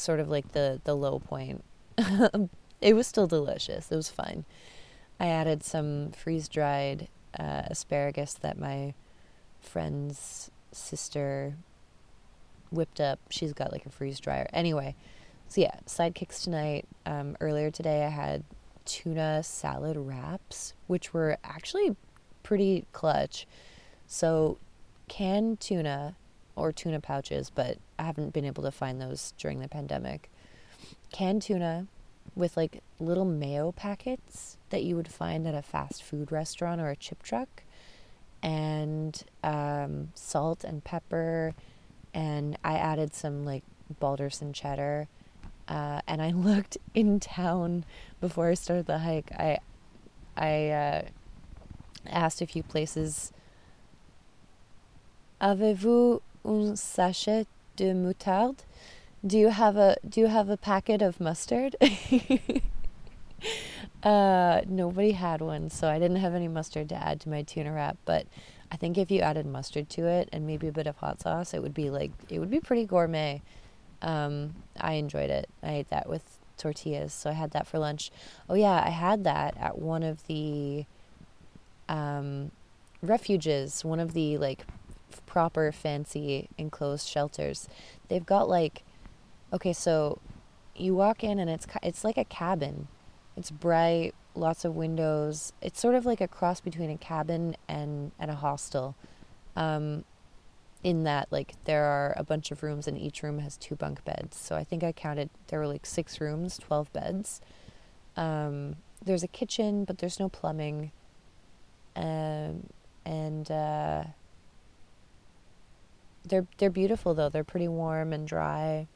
sort of like the the low point. it was still delicious. It was fine. I added some freeze-dried uh, asparagus that my friend's sister whipped up. She's got like a freeze dryer. Anyway, so yeah, sidekicks tonight. Um, earlier today, I had tuna salad wraps, which were actually pretty clutch. So, canned tuna or tuna pouches, but I haven't been able to find those during the pandemic. canned tuna with like little mayo packets that you would find at a fast food restaurant or a chip truck, and um, salt and pepper, and I added some like Balderson cheddar. Uh, and I looked in town before I started the hike. I I uh, asked a few places. Avez-vous un sachet de moutarde? Do you have a Do you have a packet of mustard? uh, nobody had one, so I didn't have any mustard to add to my tuna wrap. But I think if you added mustard to it and maybe a bit of hot sauce, it would be like it would be pretty gourmet. Um, I enjoyed it. I ate that with tortillas, so I had that for lunch. Oh yeah, I had that at one of the um, refuges, one of the like proper fancy enclosed shelters. They've got like okay, so you walk in and it's it's like a cabin. It's bright, lots of windows. It's sort of like a cross between a cabin and and a hostel. Um, in that like there are a bunch of rooms and each room has two bunk beds. So I think I counted there were like six rooms, 12 beds. Um, there's a kitchen, but there's no plumbing. Um, and uh, they're they're beautiful though. They're pretty warm and dry,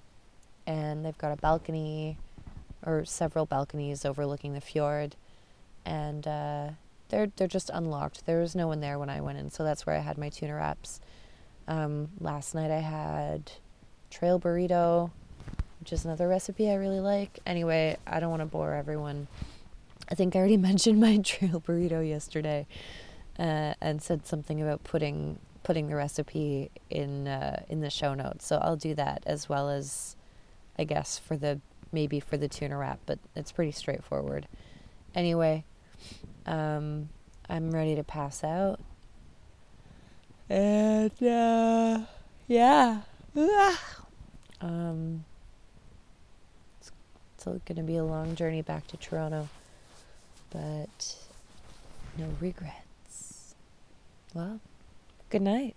and they've got a balcony, or several balconies overlooking the fjord, and uh, they're they're just unlocked. There was no one there when I went in, so that's where I had my tuna wraps. Um, last night I had trail burrito, which is another recipe I really like. Anyway, I don't want to bore everyone. I think I already mentioned my trail burrito yesterday, uh, and said something about putting putting the recipe in uh, in the show notes. So I'll do that as well as, I guess for the maybe for the tuna wrap, but it's pretty straightforward. Anyway, um, I'm ready to pass out. And uh, yeah, um, it's, it's going to be a long journey back to Toronto, but no regrets. Well, good night.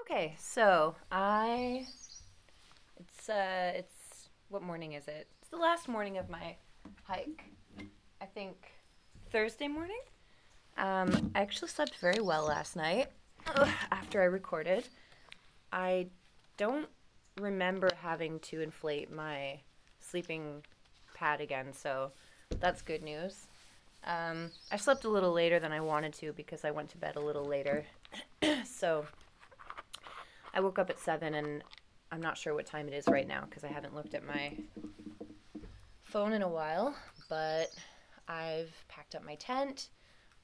Okay, so I it's uh it's what morning is it? It's the last morning of my hike. I think Thursday morning. Um, I actually slept very well last night after I recorded. I don't remember having to inflate my sleeping pad again, so that's good news. Um, I slept a little later than I wanted to because I went to bed a little later. so I woke up at 7 and I'm not sure what time it is right now because I haven't looked at my phone in a while, but I've packed up my tent.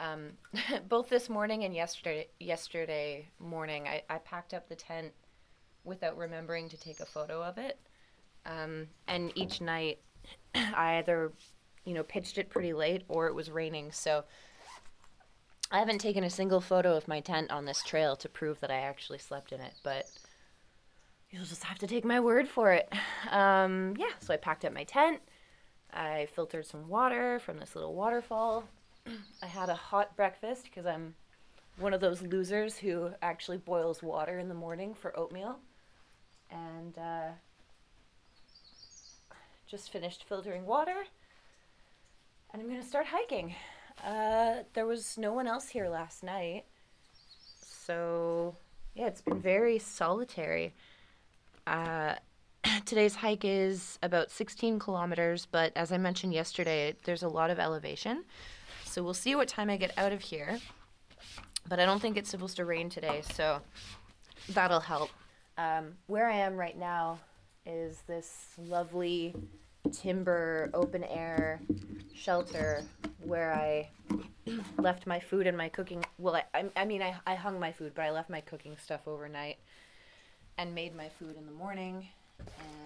Um, both this morning and yesterday yesterday morning, I, I packed up the tent without remembering to take a photo of it. Um, and each night, I either, you know, pitched it pretty late or it was raining. So I haven't taken a single photo of my tent on this trail to prove that I actually slept in it. But you'll just have to take my word for it. Um, yeah, so I packed up my tent. I filtered some water from this little waterfall. I had a hot breakfast because I'm one of those losers who actually boils water in the morning for oatmeal. And uh, just finished filtering water. And I'm to start hiking. Uh, there was no one else here last night. So, yeah, it's been very solitary. Uh, today's hike is about 16 kilometers, but as I mentioned yesterday, there's a lot of elevation. So we'll see what time I get out of here. But I don't think it's supposed to rain today, so that'll help. Um, where I am right now is this lovely timber open air shelter where I left my food and my cooking. Well, I, I, mean, I, I hung my food, but I left my cooking stuff overnight and made my food in the morning.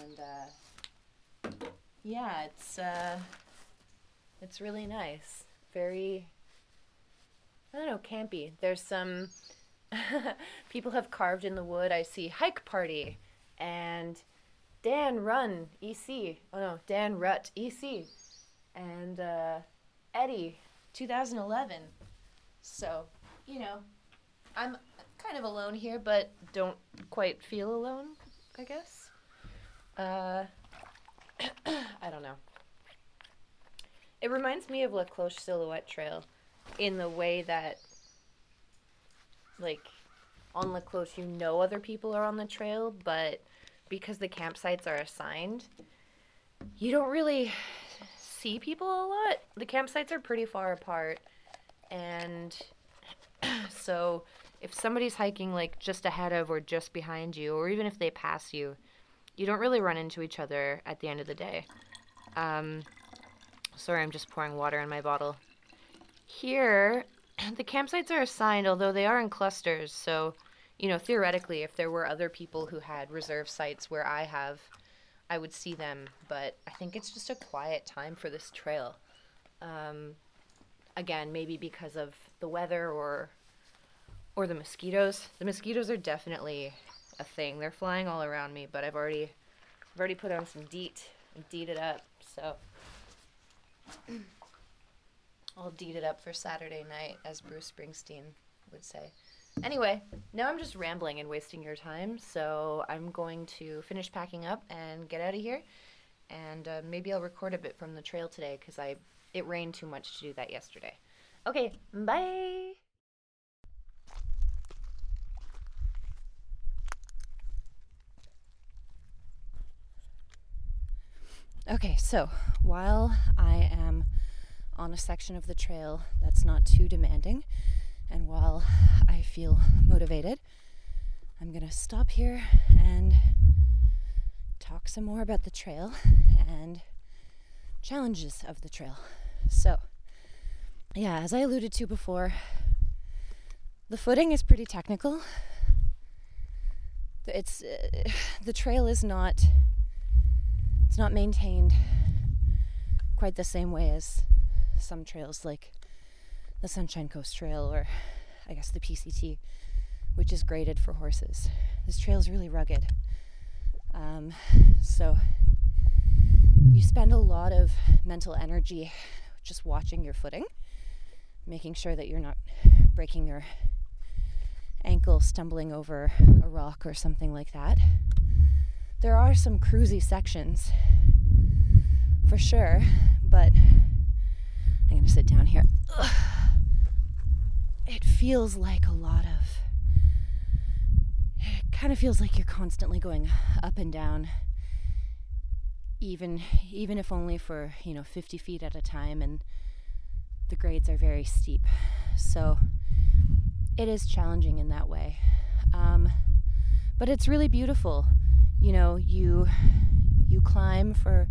And uh, yeah, it's uh, it's really nice. Very, I don't know, campy. There's some people have carved in the wood. I see hike party and Dan Run EC. Oh no, Dan Rut EC and uh, Eddie 2011. So you know, I'm kind of alone here, but don't quite feel alone. I guess. Uh, I don't know. It reminds me of La Cloche Silhouette Trail in the way that, like, on La Cloche, you know other people are on the trail, but because the campsites are assigned, you don't really see people a lot. The campsites are pretty far apart, and so if somebody's hiking like just ahead of or just behind you, or even if they pass you, you don't really run into each other at the end of the day. Um, sorry, I'm just pouring water in my bottle. Here, the campsites are assigned, although they are in clusters. So, you know, theoretically, if there were other people who had reserve sites where I have, I would see them. But I think it's just a quiet time for this trail. Um, again, maybe because of the weather or or the mosquitoes. The mosquitoes are definitely a thing. They're flying all around me, but I've already I've already put on some DEET and DEET it up. So I'll DEET it up for Saturday night, as Bruce Springsteen would say. Anyway, now I'm just rambling and wasting your time, so I'm going to finish packing up and get out of here. And uh, maybe I'll record a bit from the trail today because I it rained too much to do that yesterday. Okay, bye. Okay, so while I am on a section of the trail that's not too demanding, and while I feel motivated, I'm gonna stop here and talk some more about the trail and challenges of the trail. So, yeah, as I alluded to before, the footing is pretty technical. It's uh, the trail is not it's not maintained quite the same way as some trails like the Sunshine Coast Trail or I guess the PCT, which is graded for horses. This trail is really rugged. Um, so you spend a lot of mental energy just watching your footing, making sure that you're not breaking your ankle stumbling over a rock or something like that. There are some cruisy sections for sure, but I'm going to sit down here. Ugh. It feels like a lot of. It kind of feels like you're constantly going up and down, even even if only for you know 50 feet at a time, and the grades are very steep. So it is challenging in that way, um, but it's really beautiful you know, you you climb for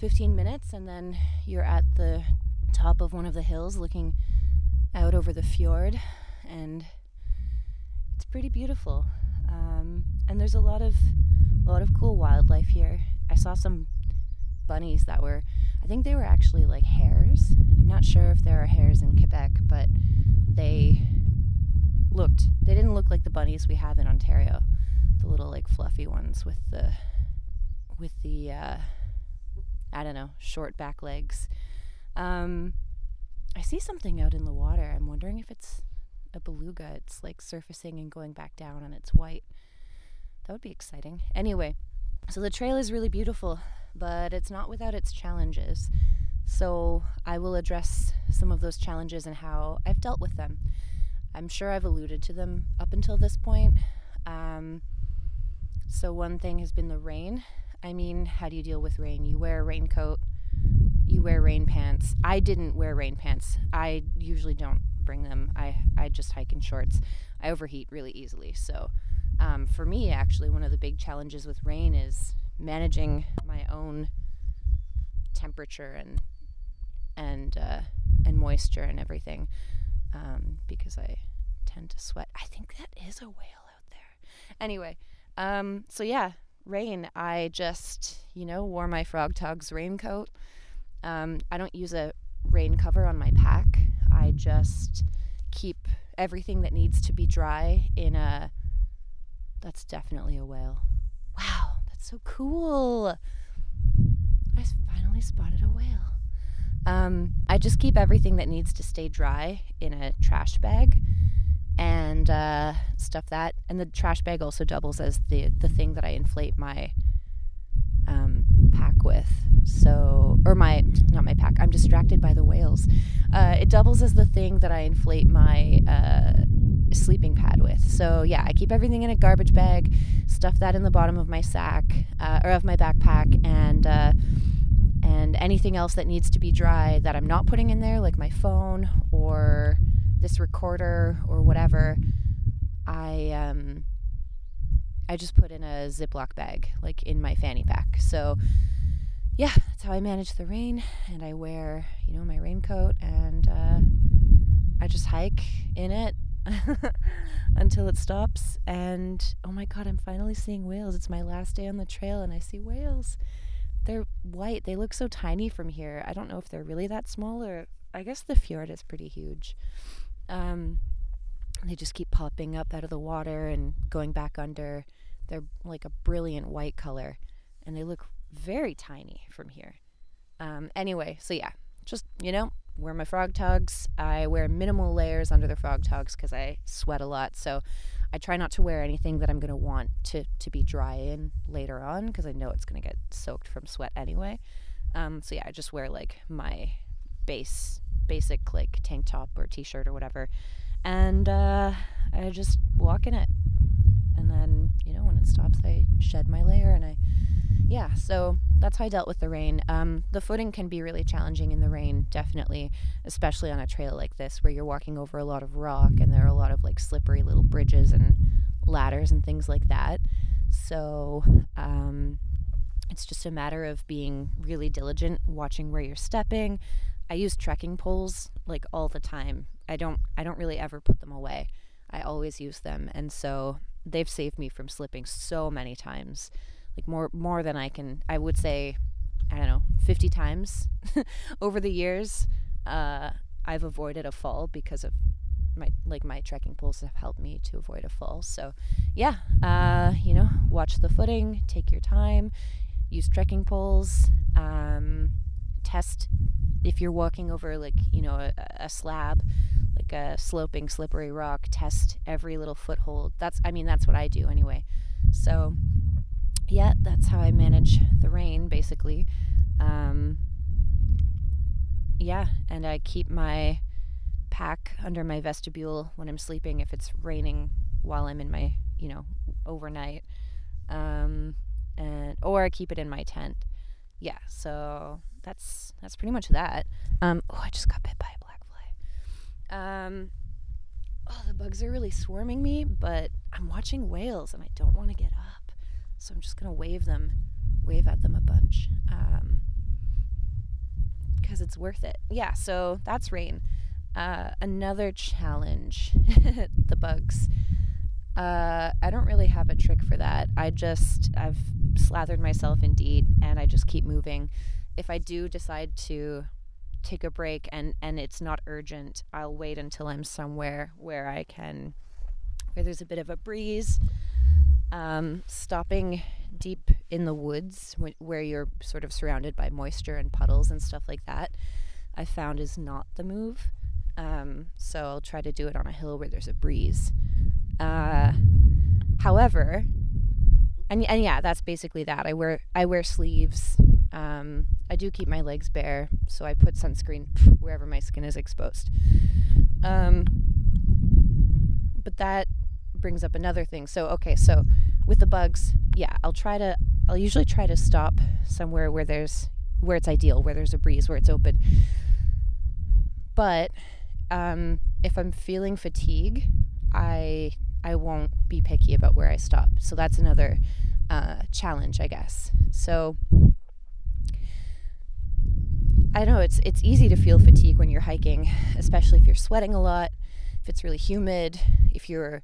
15 minutes and then you're at the top of one of the hills looking out over the fjord and it's pretty beautiful. Um, and there's a lot of a lot of cool wildlife here. I saw some bunnies that were I think they were actually like hares. I'm not sure if there are hares in Quebec, but they looked they didn't look like the bunnies we have in Ontario the little like fluffy ones with the with the uh, I don't know short back legs. Um, I see something out in the water. I'm wondering if it's a beluga. It's like surfacing and going back down, and it's white. That would be exciting. Anyway, so the trail is really beautiful, but it's not without its challenges. So I will address some of those challenges and how I've dealt with them. I'm sure I've alluded to them up until this point. Um, so, one thing has been the rain. I mean, how do you deal with rain? You wear a raincoat, you wear rain pants. I didn't wear rain pants. I usually don't bring them. I, I just hike in shorts. I overheat really easily. So, um, for me, actually, one of the big challenges with rain is managing my own temperature and and uh, and moisture and everything um, because I tend to sweat. I think that is a whale out there. Anyway, um, so yeah, rain. I just, you know, wore my Frogg Toggs raincoat. Um, I don't use a rain cover on my pack. I just keep everything that needs to be dry in a. That's definitely a whale. Wow, that's so cool. I finally spotted a whale. Um, I just keep everything that needs to stay dry in a trash bag and uh, stuff that. And the trash bag also doubles as the the thing that I inflate my pack with. So, or my, not my pack, I'm distracted by the whales. Uh, it doubles as the thing that I inflate my uh, sleeping pad with. So, yeah, I keep everything in a garbage bag, stuff that in the bottom of my sack, uh, or of my backpack, and, uh, and anything else that needs to be dry that I'm not putting in there, like my phone or this recorder or whatever, I, um, I just put in a Ziploc bag, like in my fanny pack. So, yeah, that's how I manage the rain. And I wear, you know, my raincoat and uh, I just hike in it until it stops. And oh my God, I'm finally seeing whales. It's my last day on the trail and I see whales. They're white. They look so tiny from here. I don't know if they're really that small or I guess the fjord is pretty huge. Um, they just keep popping up out of the water and going back under. They're like a brilliant white color and they look very tiny from here. Um, anyway, so yeah, just, you know, wear my Frogg Toggs. I wear minimal layers under the Frogg Toggs because I sweat a lot. So I try not to wear anything that I'm going to want to, to be dry in later on because I know it's going to get soaked from sweat anyway. Um, so yeah, I just wear like my base, basic like tank top or t shirt or whatever. And uh, I just walk in it. And then, you know, when it stops, I shed my layer and I yeah, so that's how I dealt with the rain. Um, the footing can be really challenging in the rain, definitely, especially on a trail like this where you're walking over a lot of rock and there are a lot of like slippery little bridges and ladders and things like that. So um, it's just a matter of being really diligent, watching where you're stepping. I use trekking poles like all the time. I don't I don't really ever put them away. I always use them, and so they've saved me from slipping so many times like more more than I can. I would say, I don't know, 50 times over the years. Uh, I've avoided a fall because of my like my trekking poles have helped me to avoid a fall. So, yeah, uh, you know, watch the footing, take your time, use trekking poles, um, test if you're walking over like you know a, a slab like a sloping slippery rock test every little foothold that's i mean that's what i do anyway so yeah, that's how I manage the rain, basically. Um, yeah, and I keep my pack under my vestibule when I'm sleeping if it's raining while I'm in my, you know, overnight. Um, and or I keep it in my tent. Yeah, so that's that's pretty much that. Um, oh, I just got bit by a black fly. Um, oh, the bugs are really swarming me, but I'm watching whales and I don't want to get up. So I'm just to wave them, wave at them a bunch because um, it's worth it. Yeah, so that's rain. Uh, another challenge the bugs. Uh, I don't really have a trick for that. I just, I've slathered myself in DEET and I just keep moving. If I do decide to take a break and, and it's not urgent, I'll wait until I'm somewhere where I can, where there's a bit of a breeze um, stopping deep in the woods where you're sort of surrounded by moisture and puddles and stuff like that, I found is not the move. Um, so I'll try to do it on a hill where there's a breeze. Uh, however, and, and yeah, that's basically that. I wear I wear sleeves. Um, I do keep my legs bare, so I put sunscreen wherever my skin is exposed. Um, but that brings up another thing. So, okay, so with the bugs, yeah, I'll try to, I'll usually try to stop somewhere where there's, where it's ideal, where there's a breeze, where it's open. But um, if I'm feeling fatigue, I, I won't be picky about where I stop. So that's another uh, challenge, I guess. So I know it's it's easy to feel fatigue when you're hiking, especially if you're sweating a lot, if it's really humid, if you're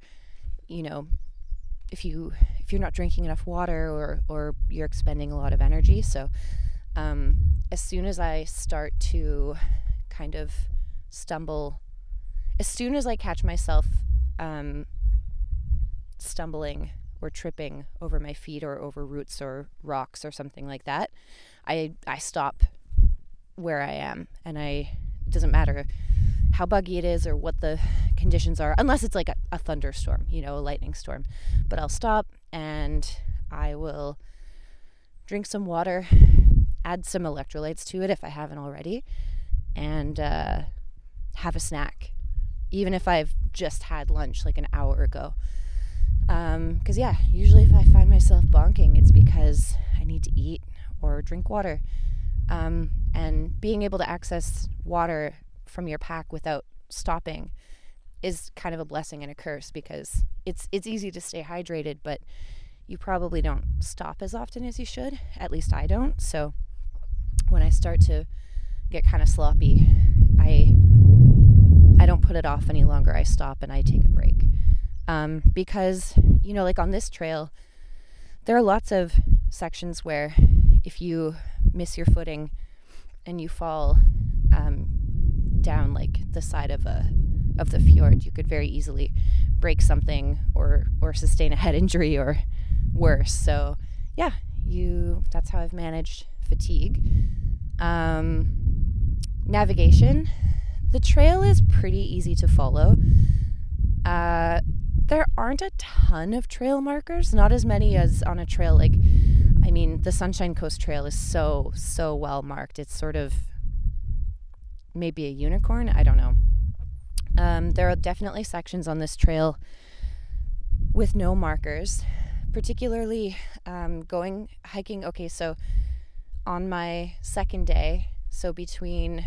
you know, if you if you're not drinking enough water or or you're expending a lot of energy. So um, as soon as I start to kind of stumble, as soon as I catch myself um, stumbling or tripping over my feet or over roots or rocks or something like that, I I stop where I am and I it doesn't matter how buggy it is or what the conditions are, unless it's like a, a thunderstorm, you know, a lightning storm. But I'll stop and I will drink some water, add some electrolytes to it if I haven't already, and uh, have a snack, even if I've just had lunch like an hour ago. Because, um, yeah, usually if I find myself bonking, it's because I need to eat or drink water. Um, and being able to access water from your pack without stopping is kind of a blessing and a curse because it's it's easy to stay hydrated, but you probably don't stop as often as you should. At least I don't. So when I start to get kind of sloppy, I I don't put it off any longer. I stop and I take a break. Um, because you know, like on this trail, there are lots of sections where if you miss your footing and you fall um, down like the side of a of the fjord, you could very easily break something or or sustain a head injury or worse. So yeah, you that's how I've managed fatigue. Um, navigation, the trail is pretty easy to follow. Uh, there aren't a ton of trail markers, not as many as on a trail like I mean, the Sunshine Coast Trail is so so well marked. It's sort of maybe a unicorn, I don't know. Um, there are definitely sections on this trail with no markers, particularly um, going hiking. Okay, so on my second day, so between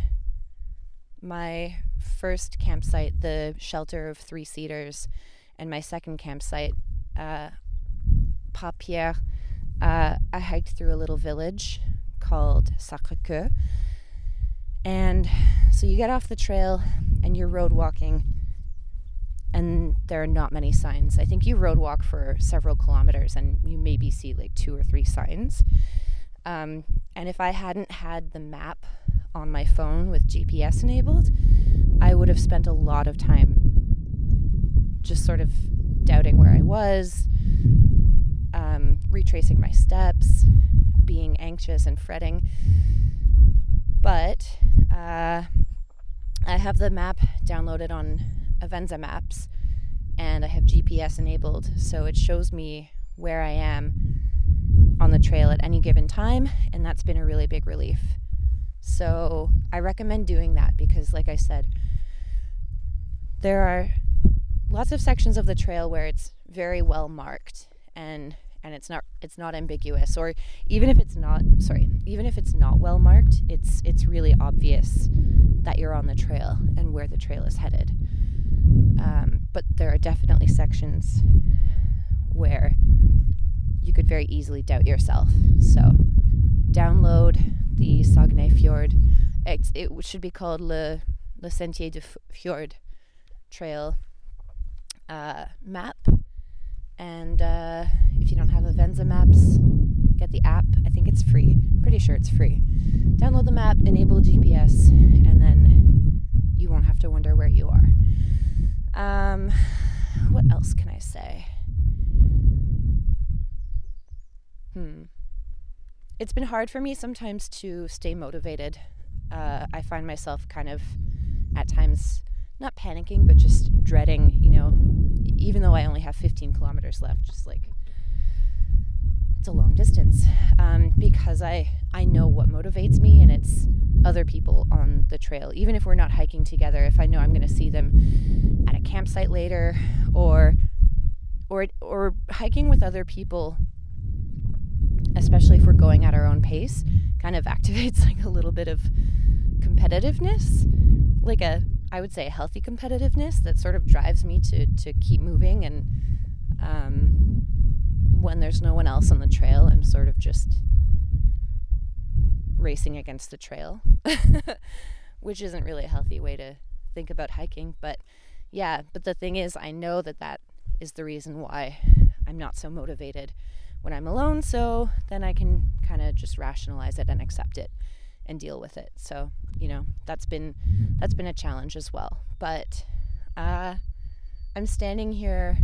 my first campsite, the shelter of three cedars, and my second campsite, uh, Pas-Pierre, uh, I hiked through a little village called Sacré-Cœur. And so you get off the trail and you're road walking, and there are not many signs. I think you road walk for several kilometers and you maybe see like two or three signs. Um, and if I hadn't had the map on my phone with GPS enabled, I would have spent a lot of time just sort of doubting where I was, um, retracing my steps, being anxious and fretting. But uh, I have the map downloaded on Avenza Maps and I have GPS enabled, so it shows me where I am on the trail at any given time, and that's been a really big relief. So I recommend doing that because, like I said, there are lots of sections of the trail where it's very well marked and and it's not it's not ambiguous or even if it's not sorry even if it's not well marked it's it's really obvious that you're on the trail and where the trail is headed. Um, but there are definitely sections where you could very easily doubt yourself. So download the Saguenay Fjord. It's, it should be called Le, Le Sentier du Fjord trail uh, map and uh, if you don't have Avenza Maps, get the app. I think it's free. Pretty sure it's free. Download the map, enable GPS, and then you won't have to wonder where you are. Um, what else can I say? Hmm. It's been hard for me sometimes to stay motivated. Uh, I find myself kind of at times not panicking, but just dreading, you know, even though I only have 15 kilometers left, just like it's a long distance um, because I I know what motivates me, and it's other people on the trail. Even if we're not hiking together, if I know I'm going to see them at a campsite later, or or or hiking with other people, especially if we're going at our own pace, kind of activates like a little bit of competitiveness, like a I would say a healthy competitiveness that sort of drives me to to keep moving and um, when there's no one else on the trail, I'm sort of just racing against the trail, which isn't really a healthy way to think about hiking. But yeah, but the thing is, I know that that is the reason why I'm not so motivated when I'm alone. So then I can kind of just rationalize it and accept it and deal with it. So, you know, that's been that's been a challenge as well. But uh, I'm standing here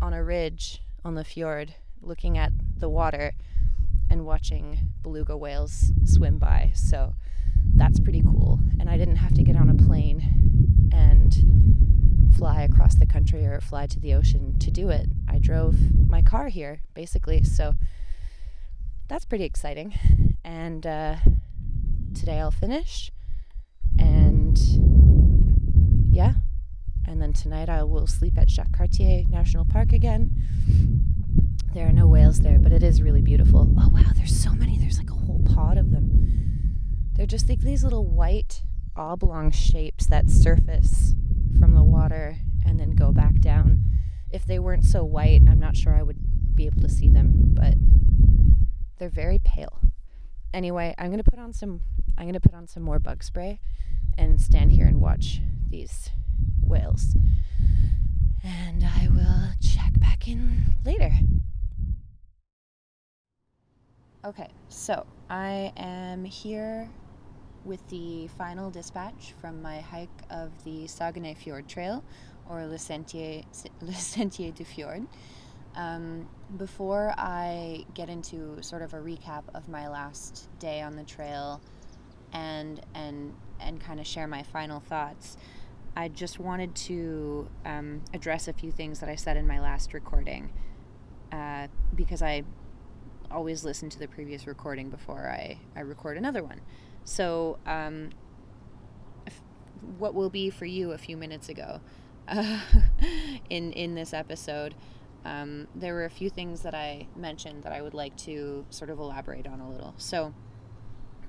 on a ridge on the fjord looking at the water and watching beluga whales swim by. So that's pretty cool. And I didn't have to get on a plane and fly across the country or fly to the ocean to do it. I drove my car here basically. So that's pretty exciting. And uh, today I'll finish. And yeah. And then tonight I will sleep at Jacques Cartier National Park again. There are no whales there, but it is really beautiful. Oh wow, there's so many. There's like a whole pod of them. They're just like these little white oblong shapes that surface from the water and then go back down. If they weren't so white, I'm not sure I would be able to see them, but they're very pale. Anyway, I'm to put on some I'm to put on some more bug spray and stand here and watch these whales. And I will check back in later. Okay, so I am here with the final dispatch from my hike of the Saguenay Fjord Trail, or Le Sentier, Le Sentier du Fjord. Um, before I get into sort of a recap of my last day on the trail and and and kind of share my final thoughts, I just wanted to um, address a few things that I said in my last recording uh, because I always listen to the previous recording before I, I record another one. So, um, what will be for you a few minutes ago uh, in, in this episode, um, there were a few things that I mentioned that I would like to sort of elaborate on a little. So,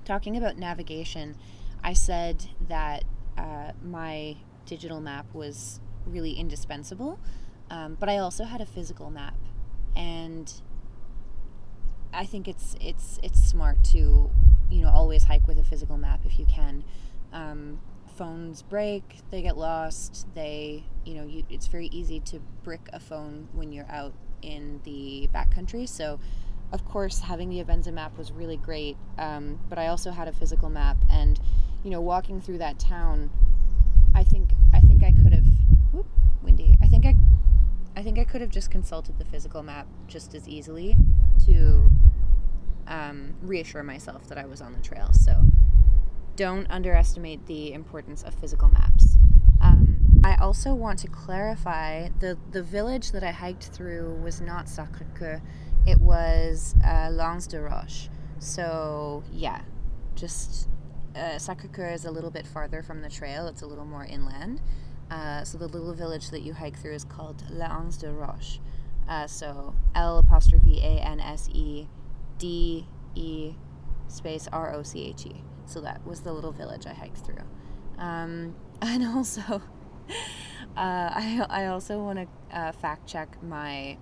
talking about navigation, I said that uh, my digital map was really indispensable, um, but I also had a physical map, and I think it's it's it's smart to you know always hike with a physical map if you can. Um, phones break, they get lost. They you know you, it's very easy to brick a phone when you're out in the backcountry. So of course having the Avenza map was really great, um, but I also had a physical map and you know walking through that town. I think I think I could have. Whoop, windy. I think I I think I could have just consulted the physical map just as easily to um, reassure myself that I was on the trail. So don't underestimate the importance of physical maps. Um, I also want to clarify the the village that I hiked through was not Sacré-Cœur, it was uh, L'Anse de Roche. So yeah, just uh, Sacré-Cœur is a little bit farther from the trail. It's a little more inland. Uh, so the little village that you hike through is called L'Anse de Roche. Uh, so L apostrophe A N S E D E space R O C H E. So that was the little village I hiked through. Um, and also, uh, I, I also want to uh, fact check my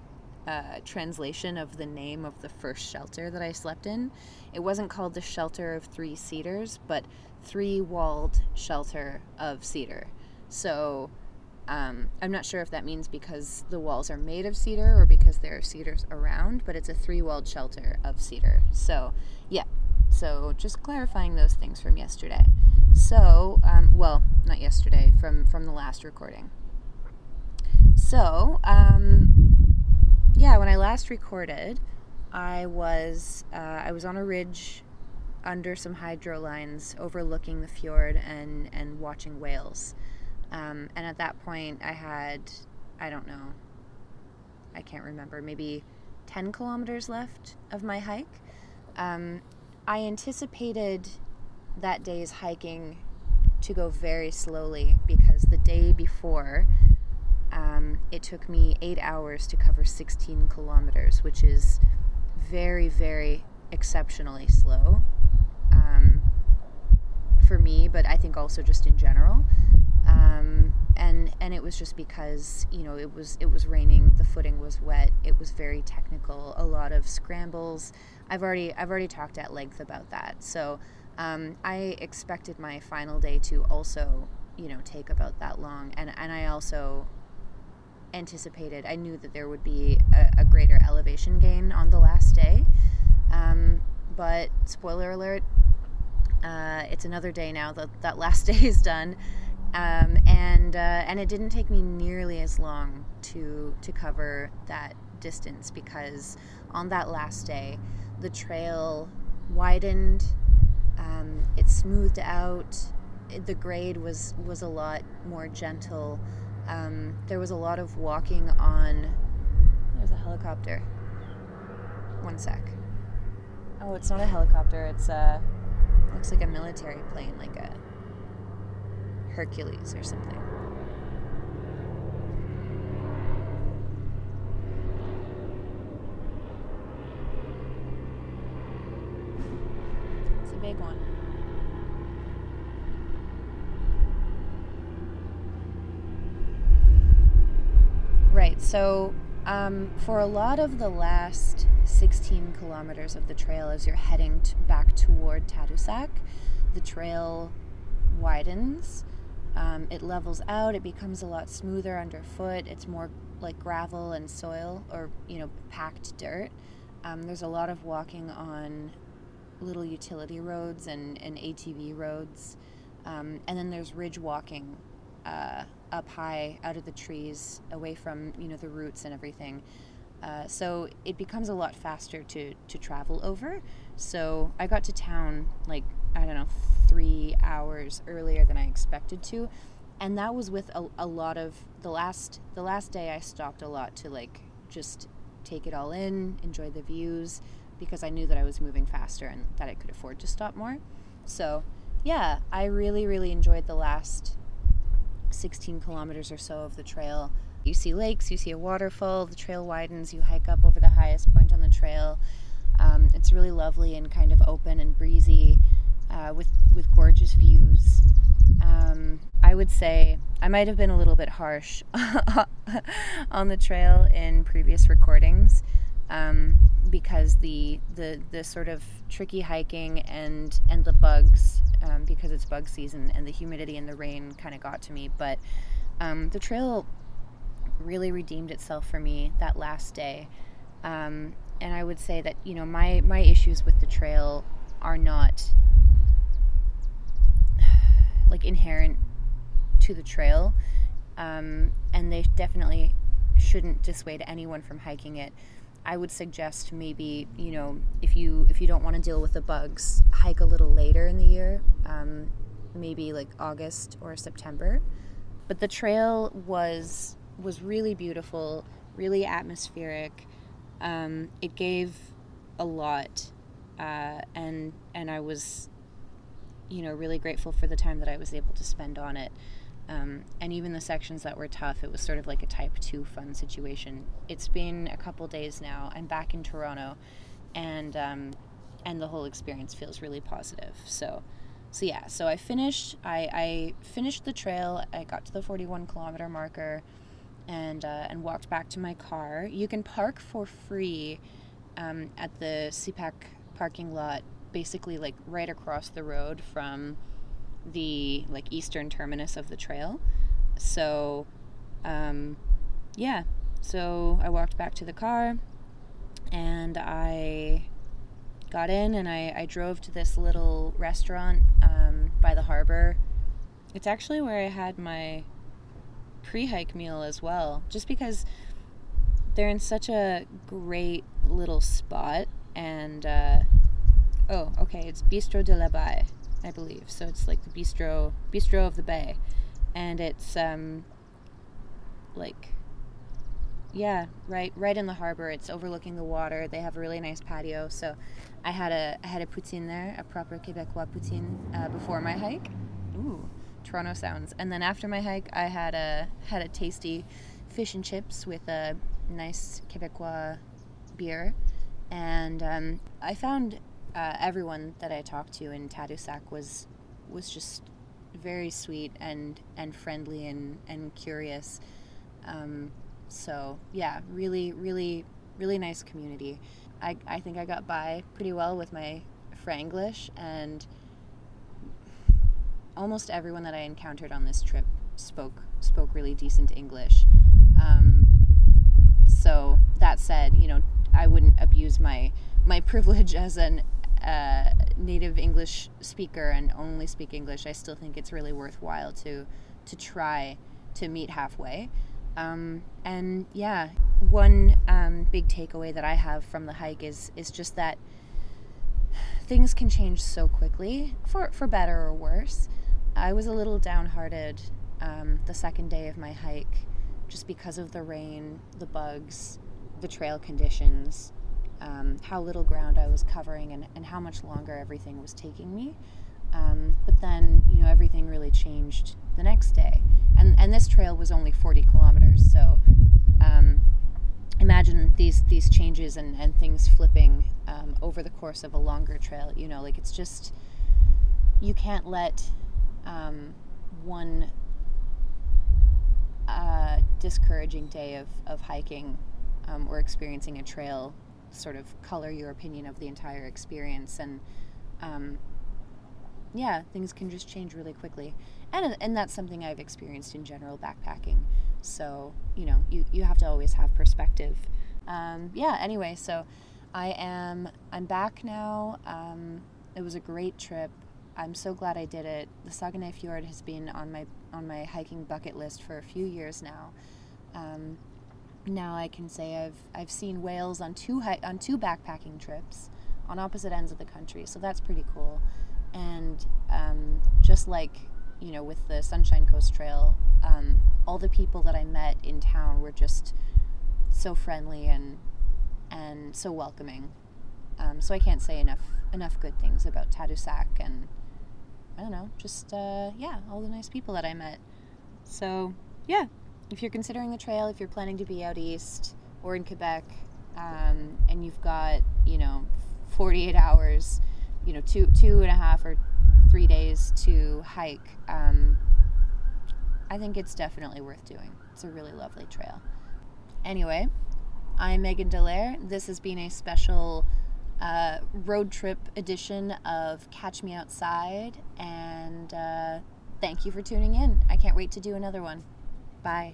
uh, translation of the name of the first shelter that I slept in. It wasn't called the Shelter of Three Cedars, but Three Walled Shelter of Cedar. So um, I'm not sure if that means because the walls are made of cedar or because there are cedars around, but it's a three walled shelter of cedar. So, yeah. So, just clarifying those things from yesterday. So, um, well, not yesterday, from, from the last recording. So, um, yeah, when I last recorded, I was uh, I was on a ridge under some hydro lines overlooking the fjord and, and watching whales. Um, and at that point, I had, I don't know, I can't remember, maybe 10 kilometers left of my hike. Um, I anticipated that day's hiking to go very slowly because the day before, um, it took me eight hours to cover 16 kilometers, which is very, very exceptionally slow um, for me, but I think also just in general. Um, and and it was just because you know it was it was raining the footing was wet it was very technical a lot of scrambles i've already i've already talked at length about that. So um, i expected my final day to also you know take about that long. And and i also anticipated i knew that there would be a, a greater elevation gain on the last day. Um, but spoiler alert uh, it's another day now that that last day is done. Um, and uh, and it didn't take me nearly as long to to cover that distance because on that last day the trail widened um, it smoothed out the grade was was a lot more gentle um, there was a lot of walking on there's a helicopter one sec Oh, it's not a helicopter. It's a looks like a military plane, like a Hercules or something. It's a big one. Right. So, um, for a lot of the last 16 kilometers of the trail, as you're heading t- back toward Tadoussac, the trail widens. Um, it levels out. It becomes a lot smoother underfoot. It's more like gravel and soil, or you know, packed dirt. Um, there's a lot of walking on little utility roads and, and ATV roads, um, and then there's ridge walking uh, up high out of the trees, away from you know the roots and everything. Uh, so it becomes a lot faster to to travel over. So I got to town like I don't know three hours earlier than I expected to, and that was with a, a lot of the last the last day I stopped a lot to like just take it all in, enjoy the views, because I knew that I was moving faster and that I could afford to stop more. So yeah, I really really enjoyed the last 16 kilometers or so of the trail. You see lakes, you see a waterfall, the trail widens, you hike up over the highest point on the trail. Um, it's really lovely and kind of open and breezy uh, with, with gorgeous views. Um, I would say I might have been a little bit harsh on the trail in previous recordings um, because the, the, the sort of tricky hiking and, and the bugs um, because it's bug season and the humidity and the rain kind of got to me. But um, the trail really redeemed itself for me that last day. Um, and I would say that you know my my issues with the trail are not like inherent to the trail, um, and they definitely shouldn't dissuade anyone from hiking it. I would suggest maybe you know if you if you don't want to deal with the bugs, hike a little later in the year, um, maybe like August or September. But the trail was was really beautiful, really atmospheric. Um, it gave a lot, uh, and and I was, you know, really grateful for the time that I was able to spend on it. Um, and even the sections that were tough, it was sort of like a type two fun situation. It's been a couple days now. I'm back in Toronto, and um, and the whole experience feels really positive. So, so yeah. So I finished. I, I finished the trail. I got to the 41 kilometer marker, and uh, and walked back to my car. You can park for free um, at the Sépaq parking lot, basically like right across the road from the like eastern terminus of the trail. So, um, yeah. So I walked back to the car, and I got in and I, I drove to this little restaurant um, by the harbor. It's actually where I had my pre-hike meal as well, just because they're in such a great little spot. And uh, oh, okay, it's Bistro de la Baie. I believe. So it's like the bistro bistro of the bay, and it's um like yeah, right right in the harbor. It's overlooking the water. They have a really nice patio. So I had a I had a poutine there, a proper Quebecois poutine uh, before my hike. Ooh, Toronto sounds. And then after my hike, I had a had a tasty fish and chips with a nice Quebecois beer, and um, I found uh, everyone that I talked to in Tadoussac was was just very sweet and and friendly and and curious. Um, so yeah, really really really nice community. I I think I got by pretty well with my Franglish and almost everyone that I encountered on this trip spoke spoke really decent English. Um, so that said, you know, I wouldn't abuse my my privilege as an uh, native English speaker and only speak English. I still think it's really worthwhile to to try to meet halfway. Um, and yeah, one um, big takeaway that I have from the hike is is just that things can change so quickly for for better or worse. I was a little downhearted um, the second day of my hike, just because of the rain, the bugs, the trail conditions. Um, how little ground I was covering and, and how much longer everything was taking me. Um, but then, you know, everything really changed the next day. And, and this trail was only 40 kilometers. So um, imagine these, these changes and, and things flipping um, over the course of a longer trail. You know, like it's just, you can't let um, one uh, discouraging day of, of hiking um, or experiencing a trail sort of color your opinion of the entire experience. And um, yeah, things can just change really quickly. And, and that's something I've experienced in general backpacking. So, you know, you, you have to always have perspective. Um, yeah, anyway, so I am, I'm back now. Um, it was a great trip. I'm so glad I did it. The Saguenay Fjord has been on my on my hiking bucket list for a few years now. Um, now I can say I've I've seen whales on two hi- on two backpacking trips on opposite ends of the country, so that's pretty cool. And um, just like you know with the Sunshine Coast Trail, um, all the people that I met in town were just so friendly and and so welcoming. Um, so I can't say enough enough good things about Tadoussac and I don't know, just uh, yeah, all the nice people that I met. So yeah, if you're considering the trail, if you're planning to be out east or in Quebec, um, and you've got you know 48 hours, you know two two and a half or three days to hike, um, I think it's definitely worth doing. It's a really lovely trail. Anyway, I'm Megan Delaire. This has been a special uh, road trip edition of Catch Me Outside, and uh, thank you for tuning in. I can't wait to do another one. Bye.